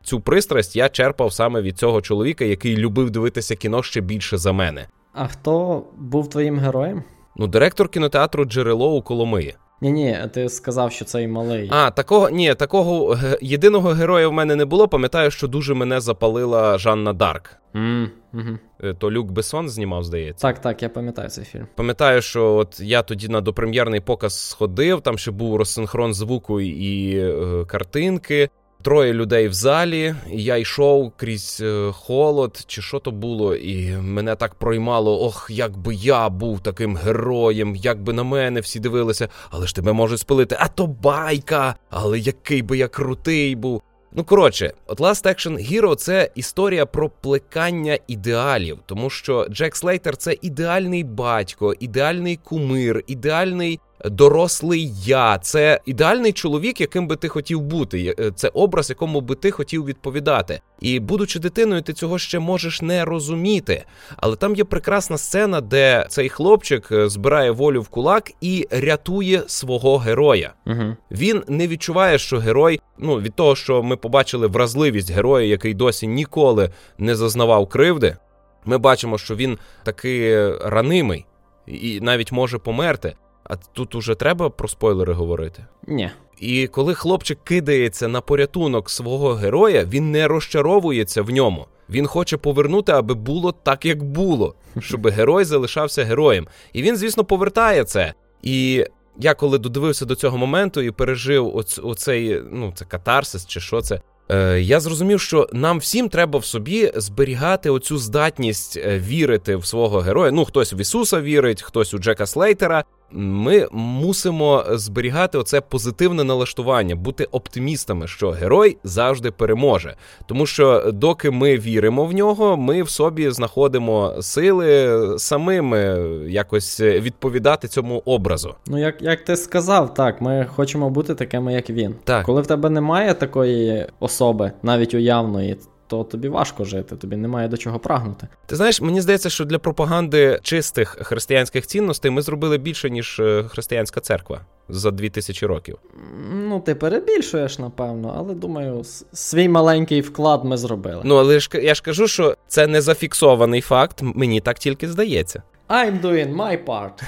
Цю пристрасть я черпав саме від цього чоловіка, який любив дивитися кіно ще більше за мене. А хто був твоїм героєм? Ну, директор кінотеатру Джерело у Коломиї. Ні, ні, ти сказав, що цей малий. А, такого ні, такого єдиного героя в мене не було. Пам'ятаю, що дуже мене запалила Жанна Дарк. Мм, угу. То Люк Бесон знімав, здається. Так, так, я пам'ятаю цей фільм. Пам'ятаю, що от я тоді на допрем'єрний показ сходив, там ще був розсинхрон звуку і е, картинки. Троє людей в залі, і я йшов крізь е, холод, чи що то було, і мене так проймало. Ох, як би я був таким героєм, як би на мене всі дивилися, але ж тебе можуть спилити, а то байка! Але який би я крутий був. Ну, коротше, от Last Action Hero — це історія про плекання ідеалів, тому що Джек Слейтер це ідеальний батько, ідеальний кумир, ідеальний дорослий я. Це ідеальний чоловік, яким би ти хотів бути. Е, це образ, якому би ти хотів відповідати. І, будучи дитиною, ти цього ще можеш не розуміти. Але там є прекрасна сцена, де цей хлопчик е, збирає волю в кулак і рятує свого героя. Угу. Він не відчуває, що герой, ну від того, що ми побачили вразливість героя, який досі ніколи не зазнавав кривди. Ми бачимо, що він таки ранимий і навіть може померти. А тут уже треба про спойлери говорити? Ні. І коли хлопчик кидається на порятунок свого героя, він не розчаровується в ньому. Він хоче повернути, аби було так, як було, щоб герой залишався героєм. І він, звісно, повертає це. І я коли додивився до цього моменту і пережив оц, оцей, ну, це катарсис, чи що це. Е, я зрозумів, що нам всім треба в собі зберігати оцю здатність е, вірити в свого героя. Ну, хтось в Ісуса вірить, хтось у Джека Слейтера ми мусимо зберігати оце позитивне налаштування, бути оптимістами, що герой завжди переможе. Тому що доки ми віримо в нього, ми в собі знаходимо сили самим якось відповідати цьому образу. Ну, як як ти сказав, так ми хочемо бути такими, як він. Так. Коли в тебе немає такої особи, навіть уявної то тобі важко жити, тобі немає до чого прагнути. Ти знаєш, мені здається, що для пропаганди чистих християнських цінностей ми зробили більше, ніж е, християнська церква за 2000 років. Ну, ти перебільшуєш, напевно, але думаю, свій маленький вклад ми зробили. Ну, але ж я ж кажу, що це не зафіксований факт, мені так тільки здається. I'm doing my part.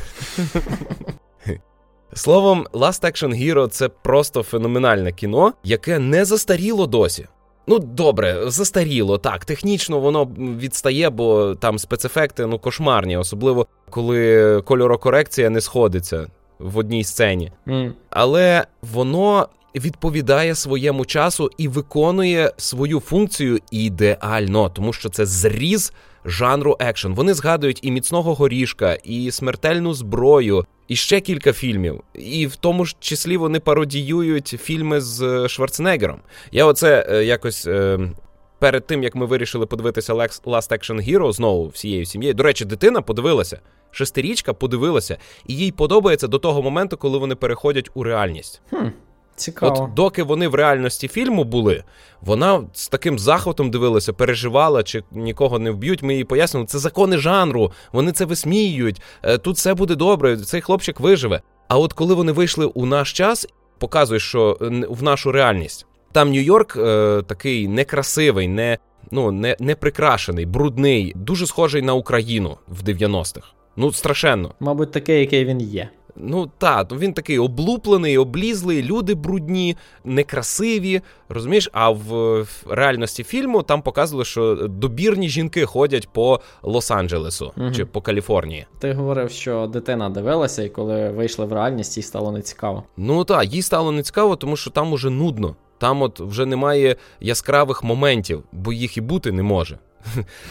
Словом, Last Action Hero це просто феноменальне кіно, яке не застаріло досі. Ну, добре, застаріло. Так, технічно воно відстає, бо там спецефекти ну кошмарні, особливо коли кольорокорекція не сходиться в одній сцені. Mm. Але воно відповідає своєму часу і виконує свою функцію ідеально, тому що це зріз жанру екшен. Вони згадують і міцного горішка, і смертельну зброю, і ще кілька фільмів. І в тому ж числі вони пародіюють фільми з е, Шварценеггером. Я оце е, якось. Е, перед тим як ми вирішили подивитися Last Action Hero знову всією сім'єю. До речі, дитина подивилася, шестирічка подивилася, і їй подобається до того моменту, коли вони переходять у реальність. Хм. Цікаво. От доки вони в реальності фільму були, вона з таким захватом дивилася, переживала, чи нікого не вб'ють. Ми їй пояснили, це закони жанру, вони це висміюють. Е, тут все буде добре, цей хлопчик виживе. А от коли вони вийшли у наш час, показує, що в нашу реальність там Нью-Йорк е, такий некрасивий, не ну не, не прикрашений, брудний, дуже схожий на Україну в 90-х. Ну страшенно. Мабуть, такий, який він є. Ну так, він такий облуплений, облізлий, люди брудні, некрасиві. Розумієш? А в реальності фільму там показували, що добірні жінки ходять по Лос-Анджелесу угу. чи по Каліфорнії. Ти говорив, що дитина дивилася, і коли вийшли в реальність, їй стало нецікаво. Ну так, їй стало нецікаво, тому що там уже нудно. Там от вже немає яскравих моментів, бо їх і бути не може.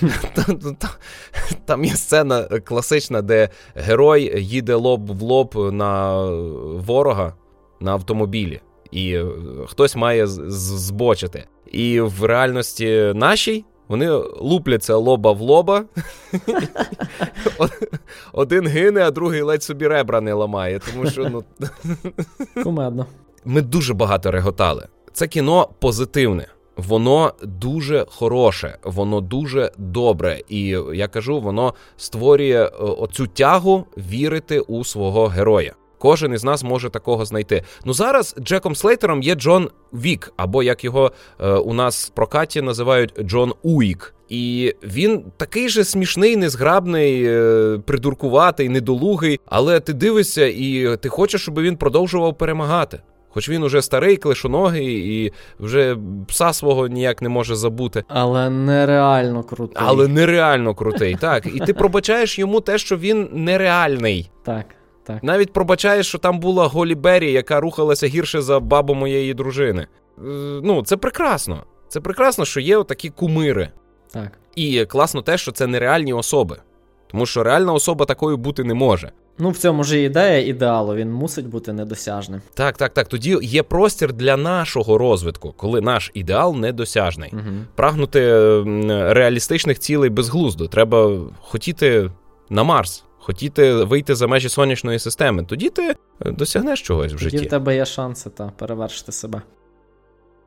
Там є сцена класична, де герой їде лоб в лоб на ворога на автомобілі, і е, хтось має збочити. І в реальності нашій вони лупляться лоба в лоба. Один гине, а другий ледь собі ребра не ламає. Тому що ну... Кумедно. Ми дуже багато реготали. Це кіно позитивне. Воно дуже хороше, воно дуже добре, і я кажу, воно створює е, оцю тягу вірити у свого героя. Кожен із нас може такого знайти. Ну зараз Джеком Слейтером є Джон Вік, або як його е, у нас в прокаті називають Джон Уік. І він такий же смішний, незграбний, е, придуркуватий, недолугий. Але ти дивишся, і ти хочеш, щоб він продовжував перемагати. Хоч він уже старий, клишоногий і вже пса свого ніяк не може забути. Але нереально крутий. Але нереально крутий, так. І ти пробачаєш йому те, що він нереальний. Так. Так. Навіть пробачаєш, що там була Голі Беррі, яка рухалася гірше за бабу моєї дружини. Е, ну, це прекрасно. Це прекрасно, що є отакі кумири. Так. І класно те, що це нереальні особи. Тому що реальна особа такою бути не може. Ну, в цьому ж і ідея ідеалу, він мусить бути недосяжним. Так, так, так. Тоді є простір для нашого розвитку, коли наш ідеал недосяжний. Угу. Прагнути реалістичних цілей безглуздо. Треба хотіти на Марс, хотіти вийти за межі сонячної системи. Тоді ти е, досягнеш чогось в житті. Тоді в тебе є шанси та перевершити себе.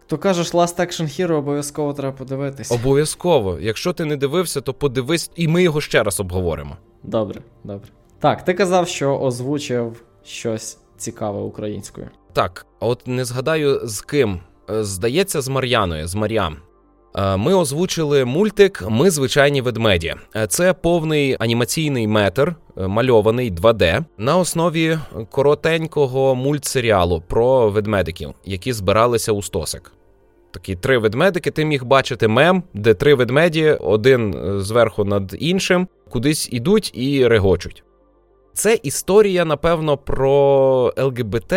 То кажеш, Last Action Hero обов'язково треба подивитись. Обов'язково. Якщо ти не дивився, то подивись, і ми його ще раз обговоримо. Добре, добре. Так, ти казав, що озвучив щось цікаве українською. Так, от не згадаю з ким. Е, здається, з Мар'яною, з Мар'ям. Е, ми озвучили мультик Ми звичайні ведмеді. Е, це повний анімаційний метр, мальований 2D, на основі коротенького мультсеріалу про ведмедиків, які збиралися у стосик. Такі три ведмедики. Ти міг бачити мем, де три ведмеді, один зверху над іншим, кудись ідуть і регочуть. Це історія, напевно, про ЛГБТ,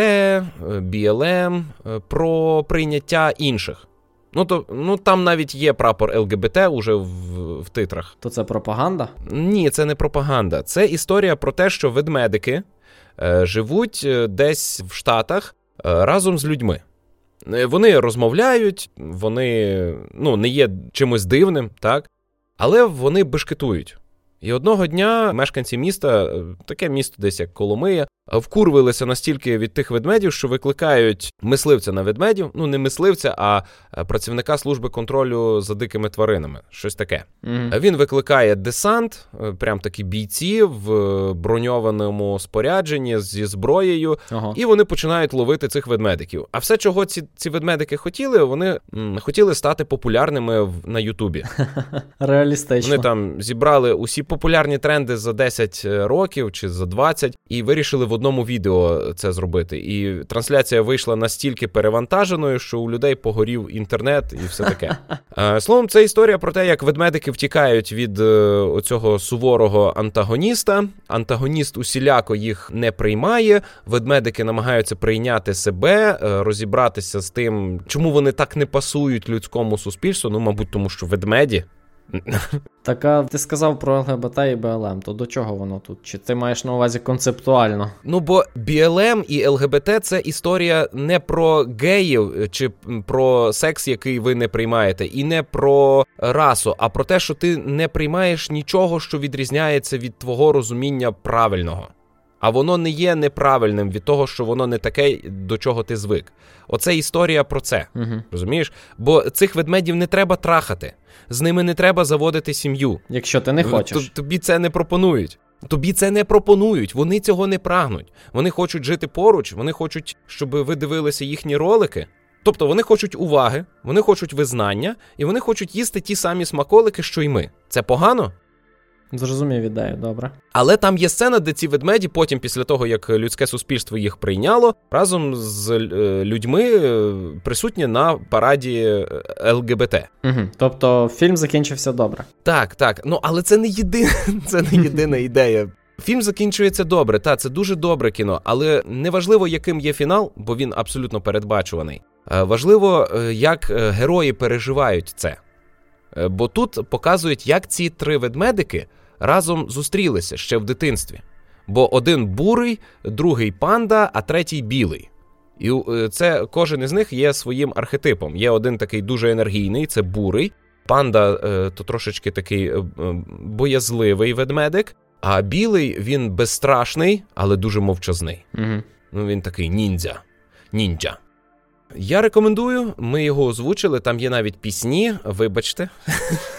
БЛМ, про прийняття інших. Ну, то, ну там навіть є прапор ЛГБТ уже в, в титрах. То це пропаганда? Ні, це не пропаганда. Це історія про те, що ведмедики е, живуть е, десь в Штатах е, разом з людьми. Е, вони розмовляють, вони ну, не є чимось дивним, так? але вони бешкетують. І одного дня мешканці міста, е, таке місто десь як Коломия, вкурвилися настільки від тих ведмедів, що викликають мисливця на ведмедів. Ну, не мисливця, а е, працівника служби контролю за дикими тваринами. Щось таке. Mm-hmm. Він викликає десант, е, прям такі бійці в броньованому спорядженні зі зброєю, ага. і вони починають ловити цих ведмедиків. А все, чого ці ці ведмедики хотіли, вони м, хотіли стати популярними в, на Ютубі. Реалістично. Вони там зібрали усі популярні тренди за 10 років чи за 20 і вирішили в одному відео це зробити. І трансляція вийшла настільки перевантаженою, що у людей погорів інтернет і все таке. Словом, це історія про те, як ведмедики втікають від оцього суворого антагоніста. Антагоніст усіляко їх не приймає. Ведмедики намагаються прийняти себе, розібратися з тим, чому вони так не пасують людському суспільству. Ну, мабуть, тому що ведмеді. Так, а ти сказав про ЛГБТ і БЛМ, то до чого воно тут? Чи ти маєш на увазі концептуально? Ну, бо БЛМ і ЛГБТ це історія не про геїв чи про секс, який ви не приймаєте, і не про расу, а про те, що ти не приймаєш нічого, що відрізняється від твого розуміння правильного. А воно не є неправильним від того, що воно не таке, до чого ти звик. Оце історія про це. Угу. Розумієш? Бо цих ведмедів не треба трахати, з ними не треба заводити сім'ю. Якщо ти не хочеш. Тобі це не пропонують. Тобі це не пропонують, вони цього не прагнуть. Вони хочуть жити поруч, вони хочуть, щоб ви дивилися їхні ролики. Тобто вони хочуть уваги, вони хочуть визнання, і вони хочуть їсти ті самі смаколики, що й ми. Це погано? Зрозумів ідею, добре. Але там є сцена, де ці ведмеді, потім, після того, як людське суспільство їх прийняло, разом з людьми присутні на параді ЛГБТ. Угу. Тобто фільм закінчився добре. Так, так. Ну але це не єдина, це не єдина ідея. Фільм закінчується добре, та це дуже добре кіно, але неважливо, яким є фінал, бо він абсолютно передбачуваний. Важливо, як герої переживають це. Бо тут показують, як ці три ведмедики разом зустрілися ще в дитинстві. Бо один бурий, другий панда, а третій білий. І це кожен із них є своїм архетипом. Є один такий дуже енергійний, це бурий. Панда то трошечки такий боязливий ведмедик, а білий він безстрашний, але дуже мовчазний. Угу. Ну він такий ніндзя. Ніндзя. Я рекомендую, ми його озвучили, там є навіть пісні, вибачте.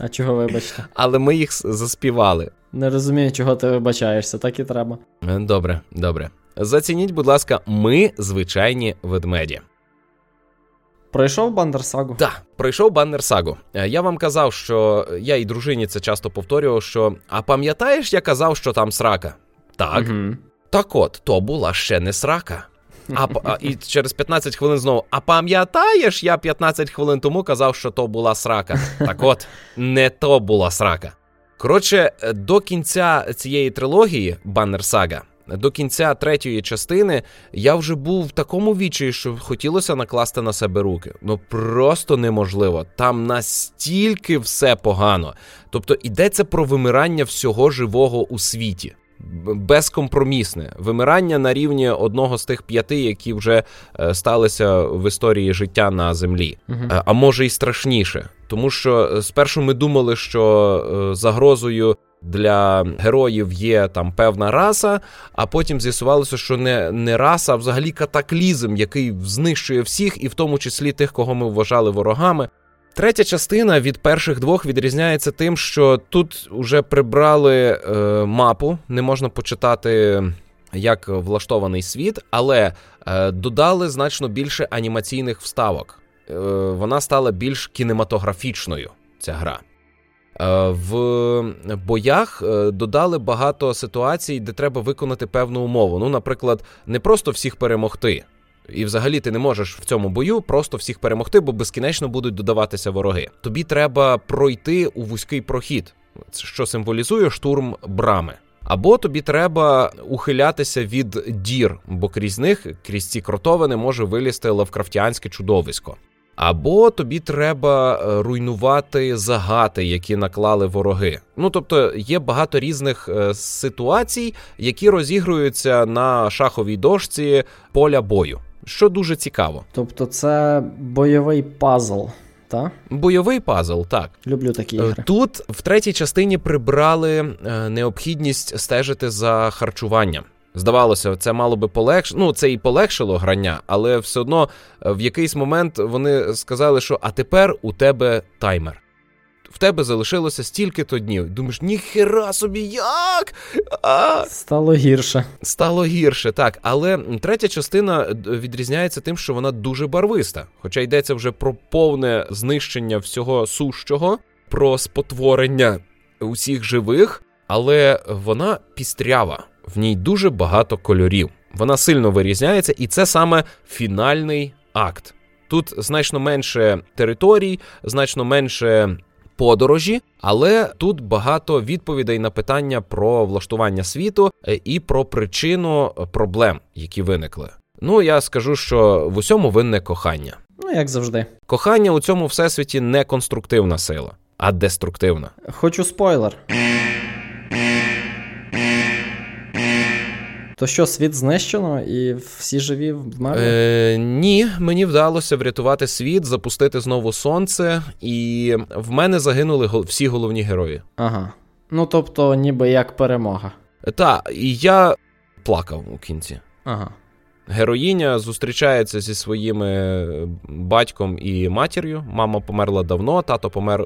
А чого вибачте? Але ми їх заспівали. Не розумію, чого ти вибачаєшся, так і треба. Добре, добре. Зацініть, будь ласка, ми звичайні ведмеді. Пройшов Бандерсагу? Так, да, пройшов Бандерсагу. Е, я вам казав, що я і дружині це часто повторював, що а пам'ятаєш, я казав, що там срака? Так. Угу. Так от, то була ще не срака. А, і через 15 хвилин знову. А пам'ятаєш, я 15 хвилин тому казав, що то була срака. Так от, не то була срака. Коротше, до кінця цієї трилогії Баннер Сага, до кінця третьої частини, я вже був в такому вічі, що хотілося накласти на себе руки. Ну просто неможливо. Там настільки все погано. Тобто йдеться про вимирання всього живого у світі безкомпромісне вимирання на рівні одного з тих п'яти, які вже е, сталися в історії життя на землі, uh а може й страшніше, тому що е, спершу ми думали, що загрозою. Для героїв є там певна раса, а потім з'ясувалося, що не не раса, а взагалі катаклізм, який знищує всіх, і в тому числі тих, кого ми вважали ворогами. Третя частина від перших двох відрізняється тим, що тут вже прибрали е, мапу, не можна почитати. Як влаштований світ, але е, додали значно більше анімаційних вставок. Е, вона стала більш кінематографічною. Ця гра. Е, в боях е, додали багато ситуацій, де треба виконати певну умову. Ну, наприклад, не просто всіх перемогти. І взагалі ти не можеш в цьому бою просто всіх перемогти, бо безкінечно будуть додаватися вороги. Тобі треба пройти у вузький прохід, що символізує штурм брами. Або тобі треба ухилятися від дір, бо крізь них, крізь ці кротовини, може вилізти лавкрафтіанське чудовисько. Або тобі треба е, руйнувати загати, які наклали вороги. Ну тобто є багато різних е, ситуацій, які розігруються на шаховій дошці поля бою що дуже цікаво. Тобто, це бойовий пазл. Та? Бойовий пазл, так. Люблю такі е, ігри. Тут в третій частині прибрали е, необхідність стежити за харчуванням. Здавалося, це мало би полегш... Ну, це і полегшило грання, але все одно е, в якийсь момент вони сказали, що а тепер у тебе таймер в тебе залишилося стільки-то днів. Думаєш, ніхера собі як? А! Стало гірше. Стало гірше, так. Але третя частина е, відрізняється тим, що вона дуже барвиста. Хоча йдеться вже про повне знищення всього сущого, про спотворення усіх живих, але вона пістрява, в ній дуже багато кольорів. Вона сильно вирізняється, і це саме фінальний акт. Тут значно менше територій, значно менше подорожі, але тут багато відповідей на питання про влаштування світу е, і про причину проблем, які виникли. Ну я скажу, що в усьому винне кохання. Ну як завжди, кохання у цьому всесвіті не конструктивна сила, а деструктивна. Хочу спойлер. То що, світ знищено і всі живі вмерли? Е, Ні, мені вдалося врятувати світ, запустити знову сонце, і в мене загинули всі головні герої. Ага. Ну тобто, ніби як перемога. Так, і я плакав у кінці. Ага. Героїня зустрічається зі своїми батьком і матір'ю. Мама померла давно, тато помер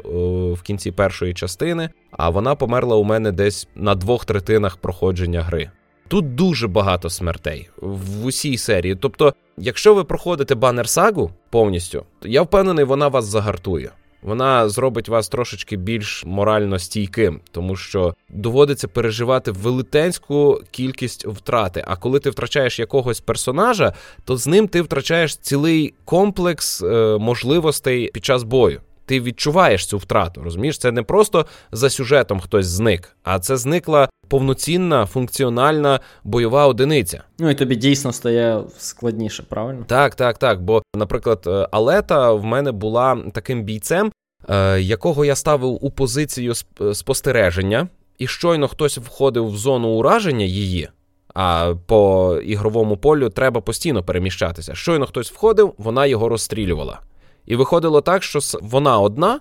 в кінці першої частини, а вона померла у мене десь на двох третинах проходження гри. Тут дуже багато смертей в усій серії. Тобто, якщо ви проходите банер сагу повністю, то я впевнений, вона вас загартує. Вона зробить вас трошечки більш морально стійким, тому що доводиться переживати велетенську кількість втрати. А коли ти втрачаєш якогось персонажа, то з ним ти втрачаєш цілий комплекс е, можливостей під час бою ти відчуваєш цю втрату. Розумієш, це не просто за сюжетом хтось зник, а це зникла повноцінна функціональна бойова одиниця. Ну і тобі дійсно стає складніше, правильно? Так, так, так. Бо, наприклад, е, Алета в мене була таким бійцем, е, якого я ставив у позицію спостереження, і щойно хтось входив в зону ураження її. А по ігровому полю треба постійно переміщатися. Щойно хтось входив, вона його розстрілювала. І виходило так, що вона одна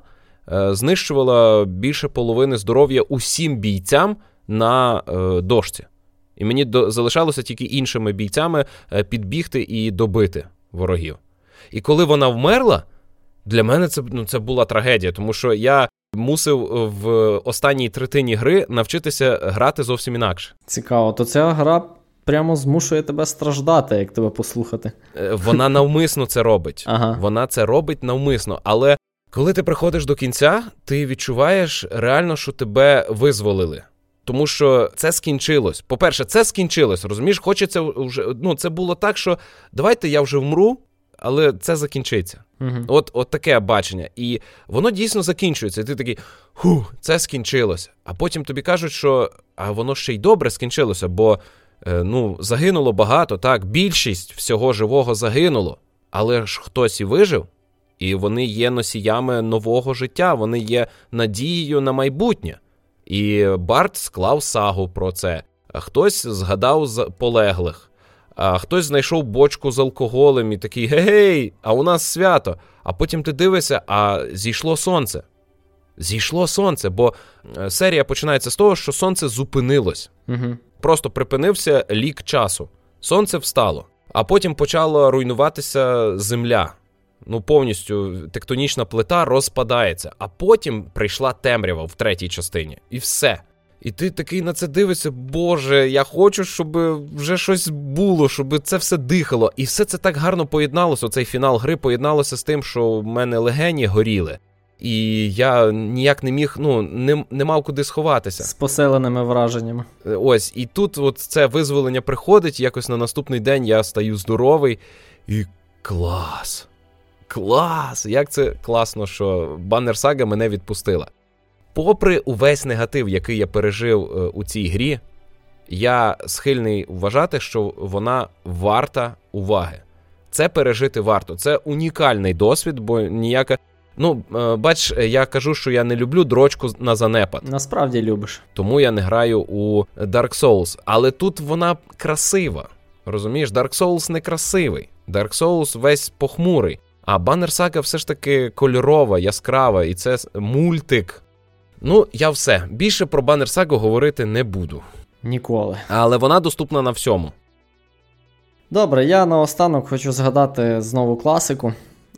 е, знищувала більше половини здоров'я усім бійцям на е, дошці. І мені залишалося тільки іншими бійцями е, підбігти і добити ворогів. І коли вона вмерла, для мене це ну, це була трагедія, тому що я мусив в останній третині гри навчитися грати зовсім інакше. Цікаво, то ця гра прямо змушує тебе страждати, як тебе послухати. Е, вона навмисно це робить. Ага. Вона це робить навмисно. Але коли ти приходиш до кінця, ти відчуваєш реально, що тебе визволили. Тому що це скінчилось. По-перше, це скінчилось. Розумієш, хочеться вже. Ну, це було так, що давайте я вже вмру, але це закінчиться. Угу. От от таке бачення. І воно дійсно закінчується. І ти такий ху, це скінчилось. А потім тобі кажуть, що а воно ще й добре скінчилося, бо ну, загинуло багато, так, більшість всього живого загинуло, але ж хтось і вижив, і вони є носіями нового життя, вони є надією на майбутнє. І Барт склав сагу про це. Хтось згадав з полеглих, а хтось знайшов бочку з алкоголем і такий гей, а у нас свято. А потім ти дивишся, а зійшло сонце. Зійшло сонце, бо е, серія починається з того, що сонце зупинилось. Угу. Просто припинився лік часу. Сонце встало, а потім почала руйнуватися земля ну повністю тектонічна плита розпадається, а потім прийшла темрява в третій частині, і все. І ти такий на це дивишся, Боже, я хочу, щоб вже щось було, щоб це все дихало. І все це так гарно поєдналося. Оцей фінал гри поєдналося з тим, що в мене легені горіли. І я ніяк не міг, ну, не не мав куди сховатися. З поселеними враженнями. Е, ось, і тут от це визволення приходить, якось на наступний день я стаю здоровий і клас клас! Як це класно, що баннер сага мене відпустила. Попри увесь негатив, який я пережив е, у цій грі, я схильний вважати, що вона варта уваги. Це пережити варто. Це унікальний досвід, бо ніяка. Ну, е, бач, я кажу, що я не люблю дрочку на занепад. Насправді любиш. Тому я не граю у Dark Souls. Але тут вона красива. Розумієш, Dark Souls не красивий. Dark Souls весь похмурий. А банер сага все ж таки кольорова, яскрава, і це мультик. Ну, я все. Більше про банер сагу говорити не буду. Ніколи. Але вона доступна на всьому. Добре, я наостанок хочу згадати знову класику.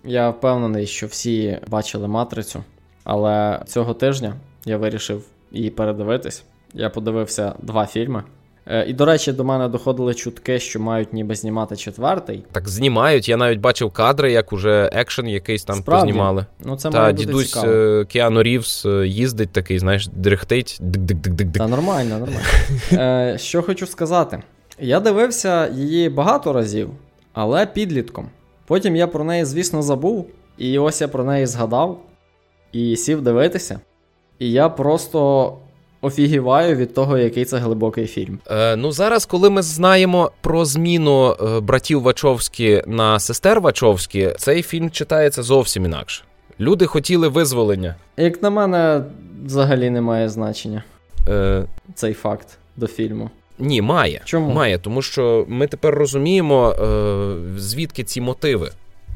Я впевнений, що всі бачили матрицю, але цього тижня я вирішив її передивитись. Я подивився два фільми. Е, і, до речі, до мене доходили чутки, що мають ніби знімати четвертий. Так знімають. Я навіть бачив кадри, як уже екшен якийсь там Справді? познімали. Ну, це Та має бути дідусь цікаво. Е, Кіану Рівс е, їздить такий, знаєш, дрихтить. Та нормально, нормально. Е, Що хочу сказати. Я дивився її багато разів, але підлітком. Потім я про неї, звісно, забув. І ось я про неї згадав і сів дивитися. І я просто офігіваю від того, який це глибокий фільм. Е, Ну зараз, коли ми знаємо про зміну е, братів Вачовські на сестер Вачовські, цей фільм читається зовсім інакше. Люди хотіли визволення. Як на мене, взагалі не має значення Е... цей факт до фільму. Ні, має. Чому? Має, тому що ми тепер розуміємо, е, звідки ці мотиви,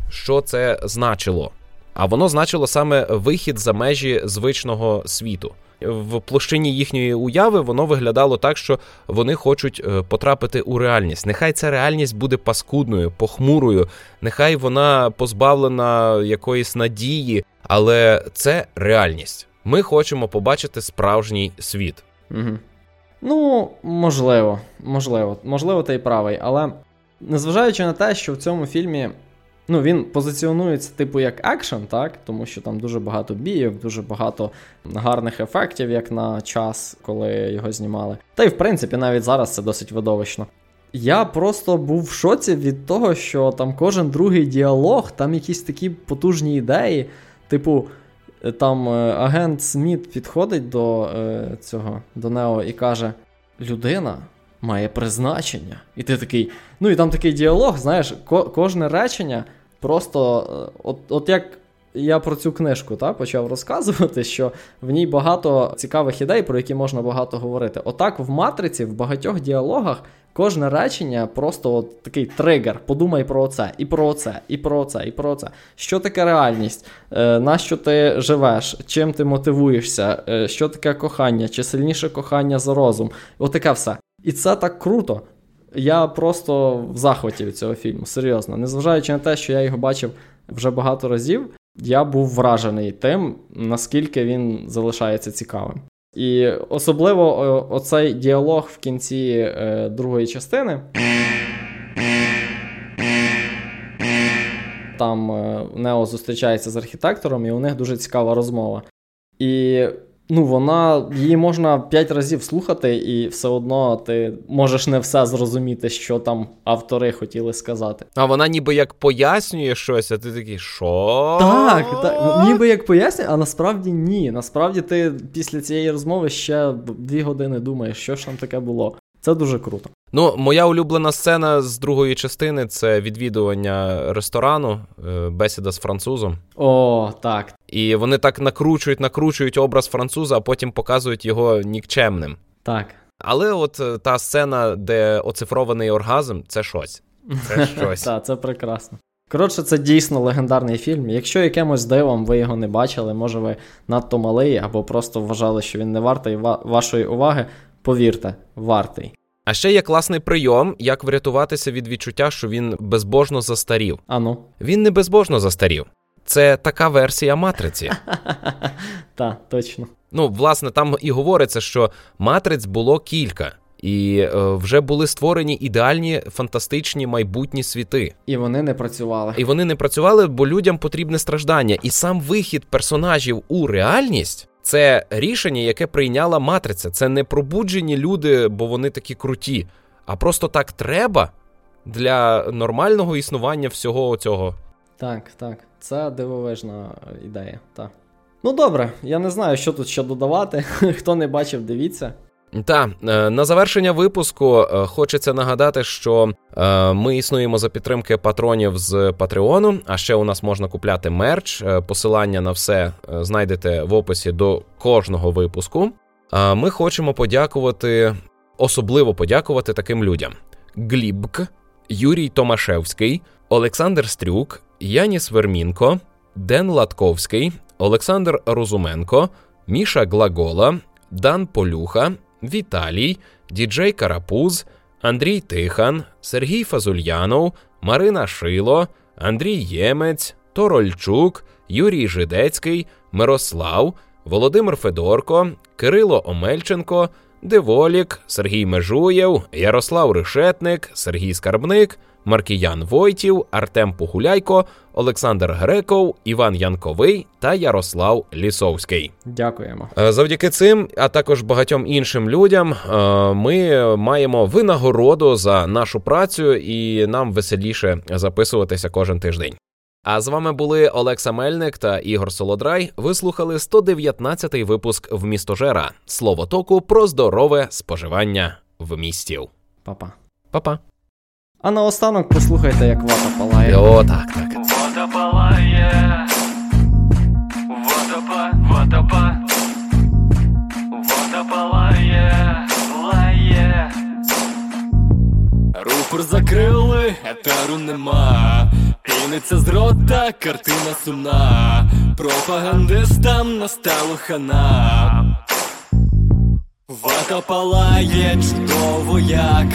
що це значило. А воно значило саме вихід за межі звичного світу в площині їхньої уяви воно виглядало так, що вони хочуть е, потрапити у реальність. Нехай ця реальність буде паскудною, похмурою, нехай вона позбавлена якоїсь надії, але це реальність. Ми хочемо побачити справжній світ. Угу. Ну, можливо, можливо, можливо, ти й правий, але незважаючи на те, що в цьому фільмі Ну, він позиціонується, типу, як екшен, так? Тому що там дуже багато бійок, дуже багато гарних ефектів, як на час, коли його знімали. Та й в принципі, навіть зараз це досить видовищно. Я просто був в шоці від того, що там кожен другий діалог, там якісь такі потужні ідеї. Типу, там е, агент Сміт підходить до е, цього, до Нео і каже: Людина має призначення. І ти такий. Ну і там такий діалог, знаєш, ко- кожне речення. Просто, е, от от як я про цю книжку та, почав розказувати, що в ній багато цікавих ідей, про які можна багато говорити. Отак в матриці, в багатьох діалогах, кожне речення просто от такий тригер. Подумай про це, і про це, і про це, і про це. Що таке реальність? Е, На що ти живеш? Чим ти мотивуєшся? Е, Що таке кохання? Чи сильніше кохання за розум? Отаке все. І це так круто. Я просто в захваті від цього фільму, серйозно. Незважаючи на те, що я його бачив вже багато разів, я був вражений тим, наскільки він залишається цікавим. І особливо оцей діалог в кінці е, другої частини. Там е, Нео зустрічається з архітектором, і у них дуже цікава розмова. І ну, вона її можна п'ять разів слухати, і все одно ти можеш не все зрозуміти, що там автори хотіли сказати. А вона ніби як пояснює щось, а ти такий, що? Так, так, ніби як пояснює, а насправді ні. Насправді ти після цієї розмови ще дві години думаєш, що ж там таке було. Це дуже круто. Ну, моя улюблена сцена з другої частини це відвідування ресторану, е, бесіда з французом. О, так. І вони так накручують, накручують образ француза, а потім показують його нікчемним. Так. Але от е, та сцена, де оцифрований оргазм, це щось. Це щось. Так, це прекрасно. Коротше, це дійсно легендарний фільм. Якщо якимось дивом ви його не бачили, може ви надто малий, або просто вважали, що він не вартий вашої уваги, повірте, вартий. А ще є класний прийом, як врятуватися від відчуття, що він безбожно застарів. Ану. Він не безбожно застарів. Це така версія матриці. Так, точно. Ну, власне, там і говориться, що матриць було кілька. І е, вже були створені ідеальні фантастичні майбутні світи. І вони не працювали. І вони не працювали, бо людям потрібне страждання. І сам вихід персонажів у реальність це рішення, яке прийняла матриця. Це не пробуджені люди, бо вони такі круті. А просто так треба для нормального існування всього цього. Так, так. Це дивовижна ідея. так. Ну добре, я не знаю, що тут ще додавати. Хто не бачив, дивіться. Та е, на завершення випуску е, хочеться нагадати, що е, ми існуємо за підтримки патронів з Патреону. А ще у нас можна купляти мерч. Посилання на все знайдете в описі до кожного випуску. Ми хочемо подякувати, особливо подякувати таким людям: Глібк, Юрій Томашевський, Олександр Стрюк, Яніс Вермінко, Ден Латковський, Олександр Розуменко, Міша Глагола, Дан Полюха. Віталій, Діджей Карапуз, Андрій Тихан, Сергій Фазульянов, Марина Шило, Андрій Ємець, Торольчук, Юрій Жидецький, Мирослав, Володимир Федорко, Кирило Омельченко, Деволік, Сергій Межуєв, Ярослав Решетник, Сергій Скарбник, Маркіян Войтів, Артем Погуляйко, Олександр Греков, Іван Янковий та Ярослав Лісовський. Дякуємо. Е, завдяки цим, а також багатьом іншим людям, е, ми маємо винагороду за нашу працю, і нам веселіше записуватися кожен тиждень. А з вами були Олекса Мельник та Ігор Солодрай. Ви слухали 119-й випуск в містожера слово току про здорове споживання в містів. Па-па. Па-па. А наостанок послухайте, як вата палає. О, так, так. Вата палає. Вата вата Вата палає. Лає. Рупор закрили, етеру нема. Піниться з рота, картина сумна. Пропагандистам настало хана. Вата палає чудово як.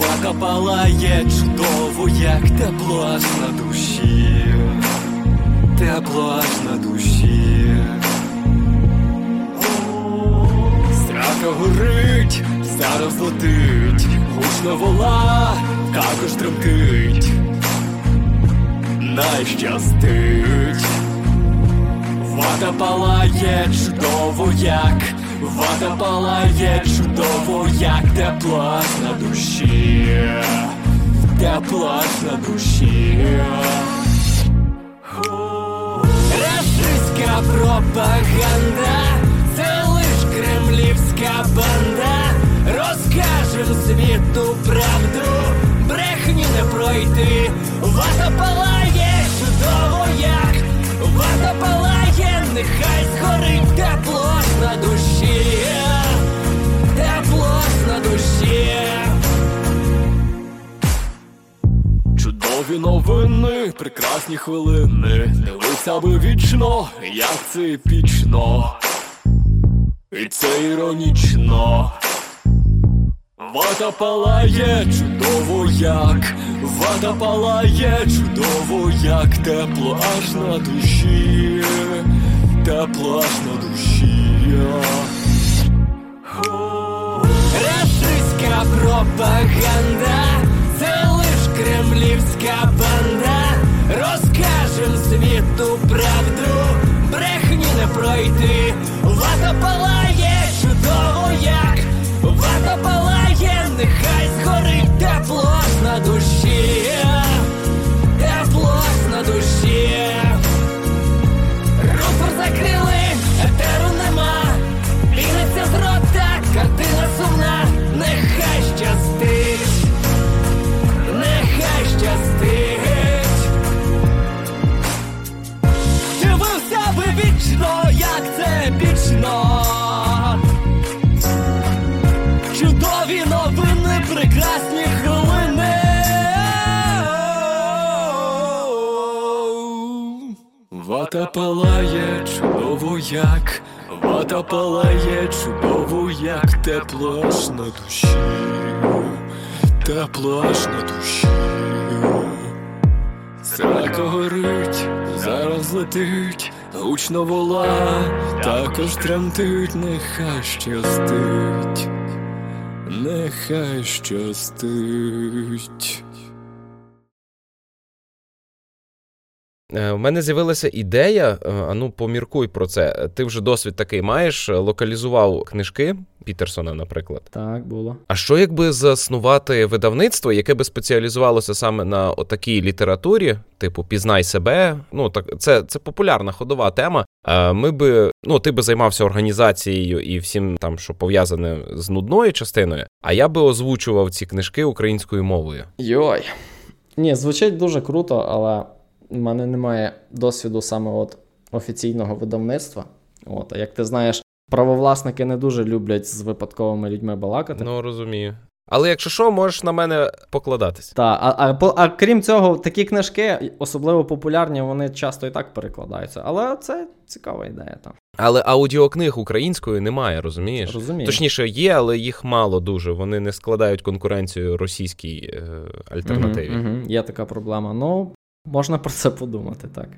Вата палає чудово, як тепло аж на душі, тепло аж на душі. Страха горить, зараз летить, гучно вола, також тремтить, найщастить. Вата палає чудово як. Вода палає чудово, як тепла на душі, тепла на душі. Рашистська пропаганда, це лиш кремлівська банда, розкажем світу правду, брехні не пройти, вода палає чудово, як вода палає, нехай згорить тепло на душі, тепло на душі. Чудові новини, прекрасні хвилини. Дивися би вічно, як це епічно, і це іронічно. Вода палає чудово як, вода палає чудово, як тепло аж на душі тепла на душі. Рашистська пропаганда, це лиш кремлівська банда. Розкажем світу правду, брехні не пройти. Влада палає, чудово як, влада палає, нехай згорить тепло. Палає чудово як, вата палає чудово як, тепло аж на душі, тепло аж на душі. Срака горить, зараз летить, гучно вола, також тремтить, нехай щастить, нехай щастить. У мене з'явилася ідея. е, А ну поміркуй про це. Ти вже досвід такий маєш, е, локалізував книжки Пітерсона, наприклад. Так, було. А що якби заснувати видавництво, яке би спеціалізувалося саме на отакій літературі, типу Пізнай себе? Ну так це, це популярна ходова тема. А ми би, ну ти би займався організацією і всім там, що пов'язане з нудною частиною. А я би озвучував ці книжки українською мовою. Йой. Ні, звучить дуже круто, але в мене немає досвіду саме от офіційного видавництва. От, а як ти знаєш, правовласники не дуже люблять з випадковими людьми балакати. Ну розумію. Але якщо що, можеш на мене покладатись. Та, а, а, а крім цього, такі книжки, особливо популярні, вони часто і так перекладаються. Але це цікава ідея там. Але аудіокниг українською немає, розумієш? Розумію. Точніше, є, але їх мало дуже. Вони не складають конкуренцію російській е, альтернативі. Угу, угу. Є така проблема. Ну, можна про це подумати, так.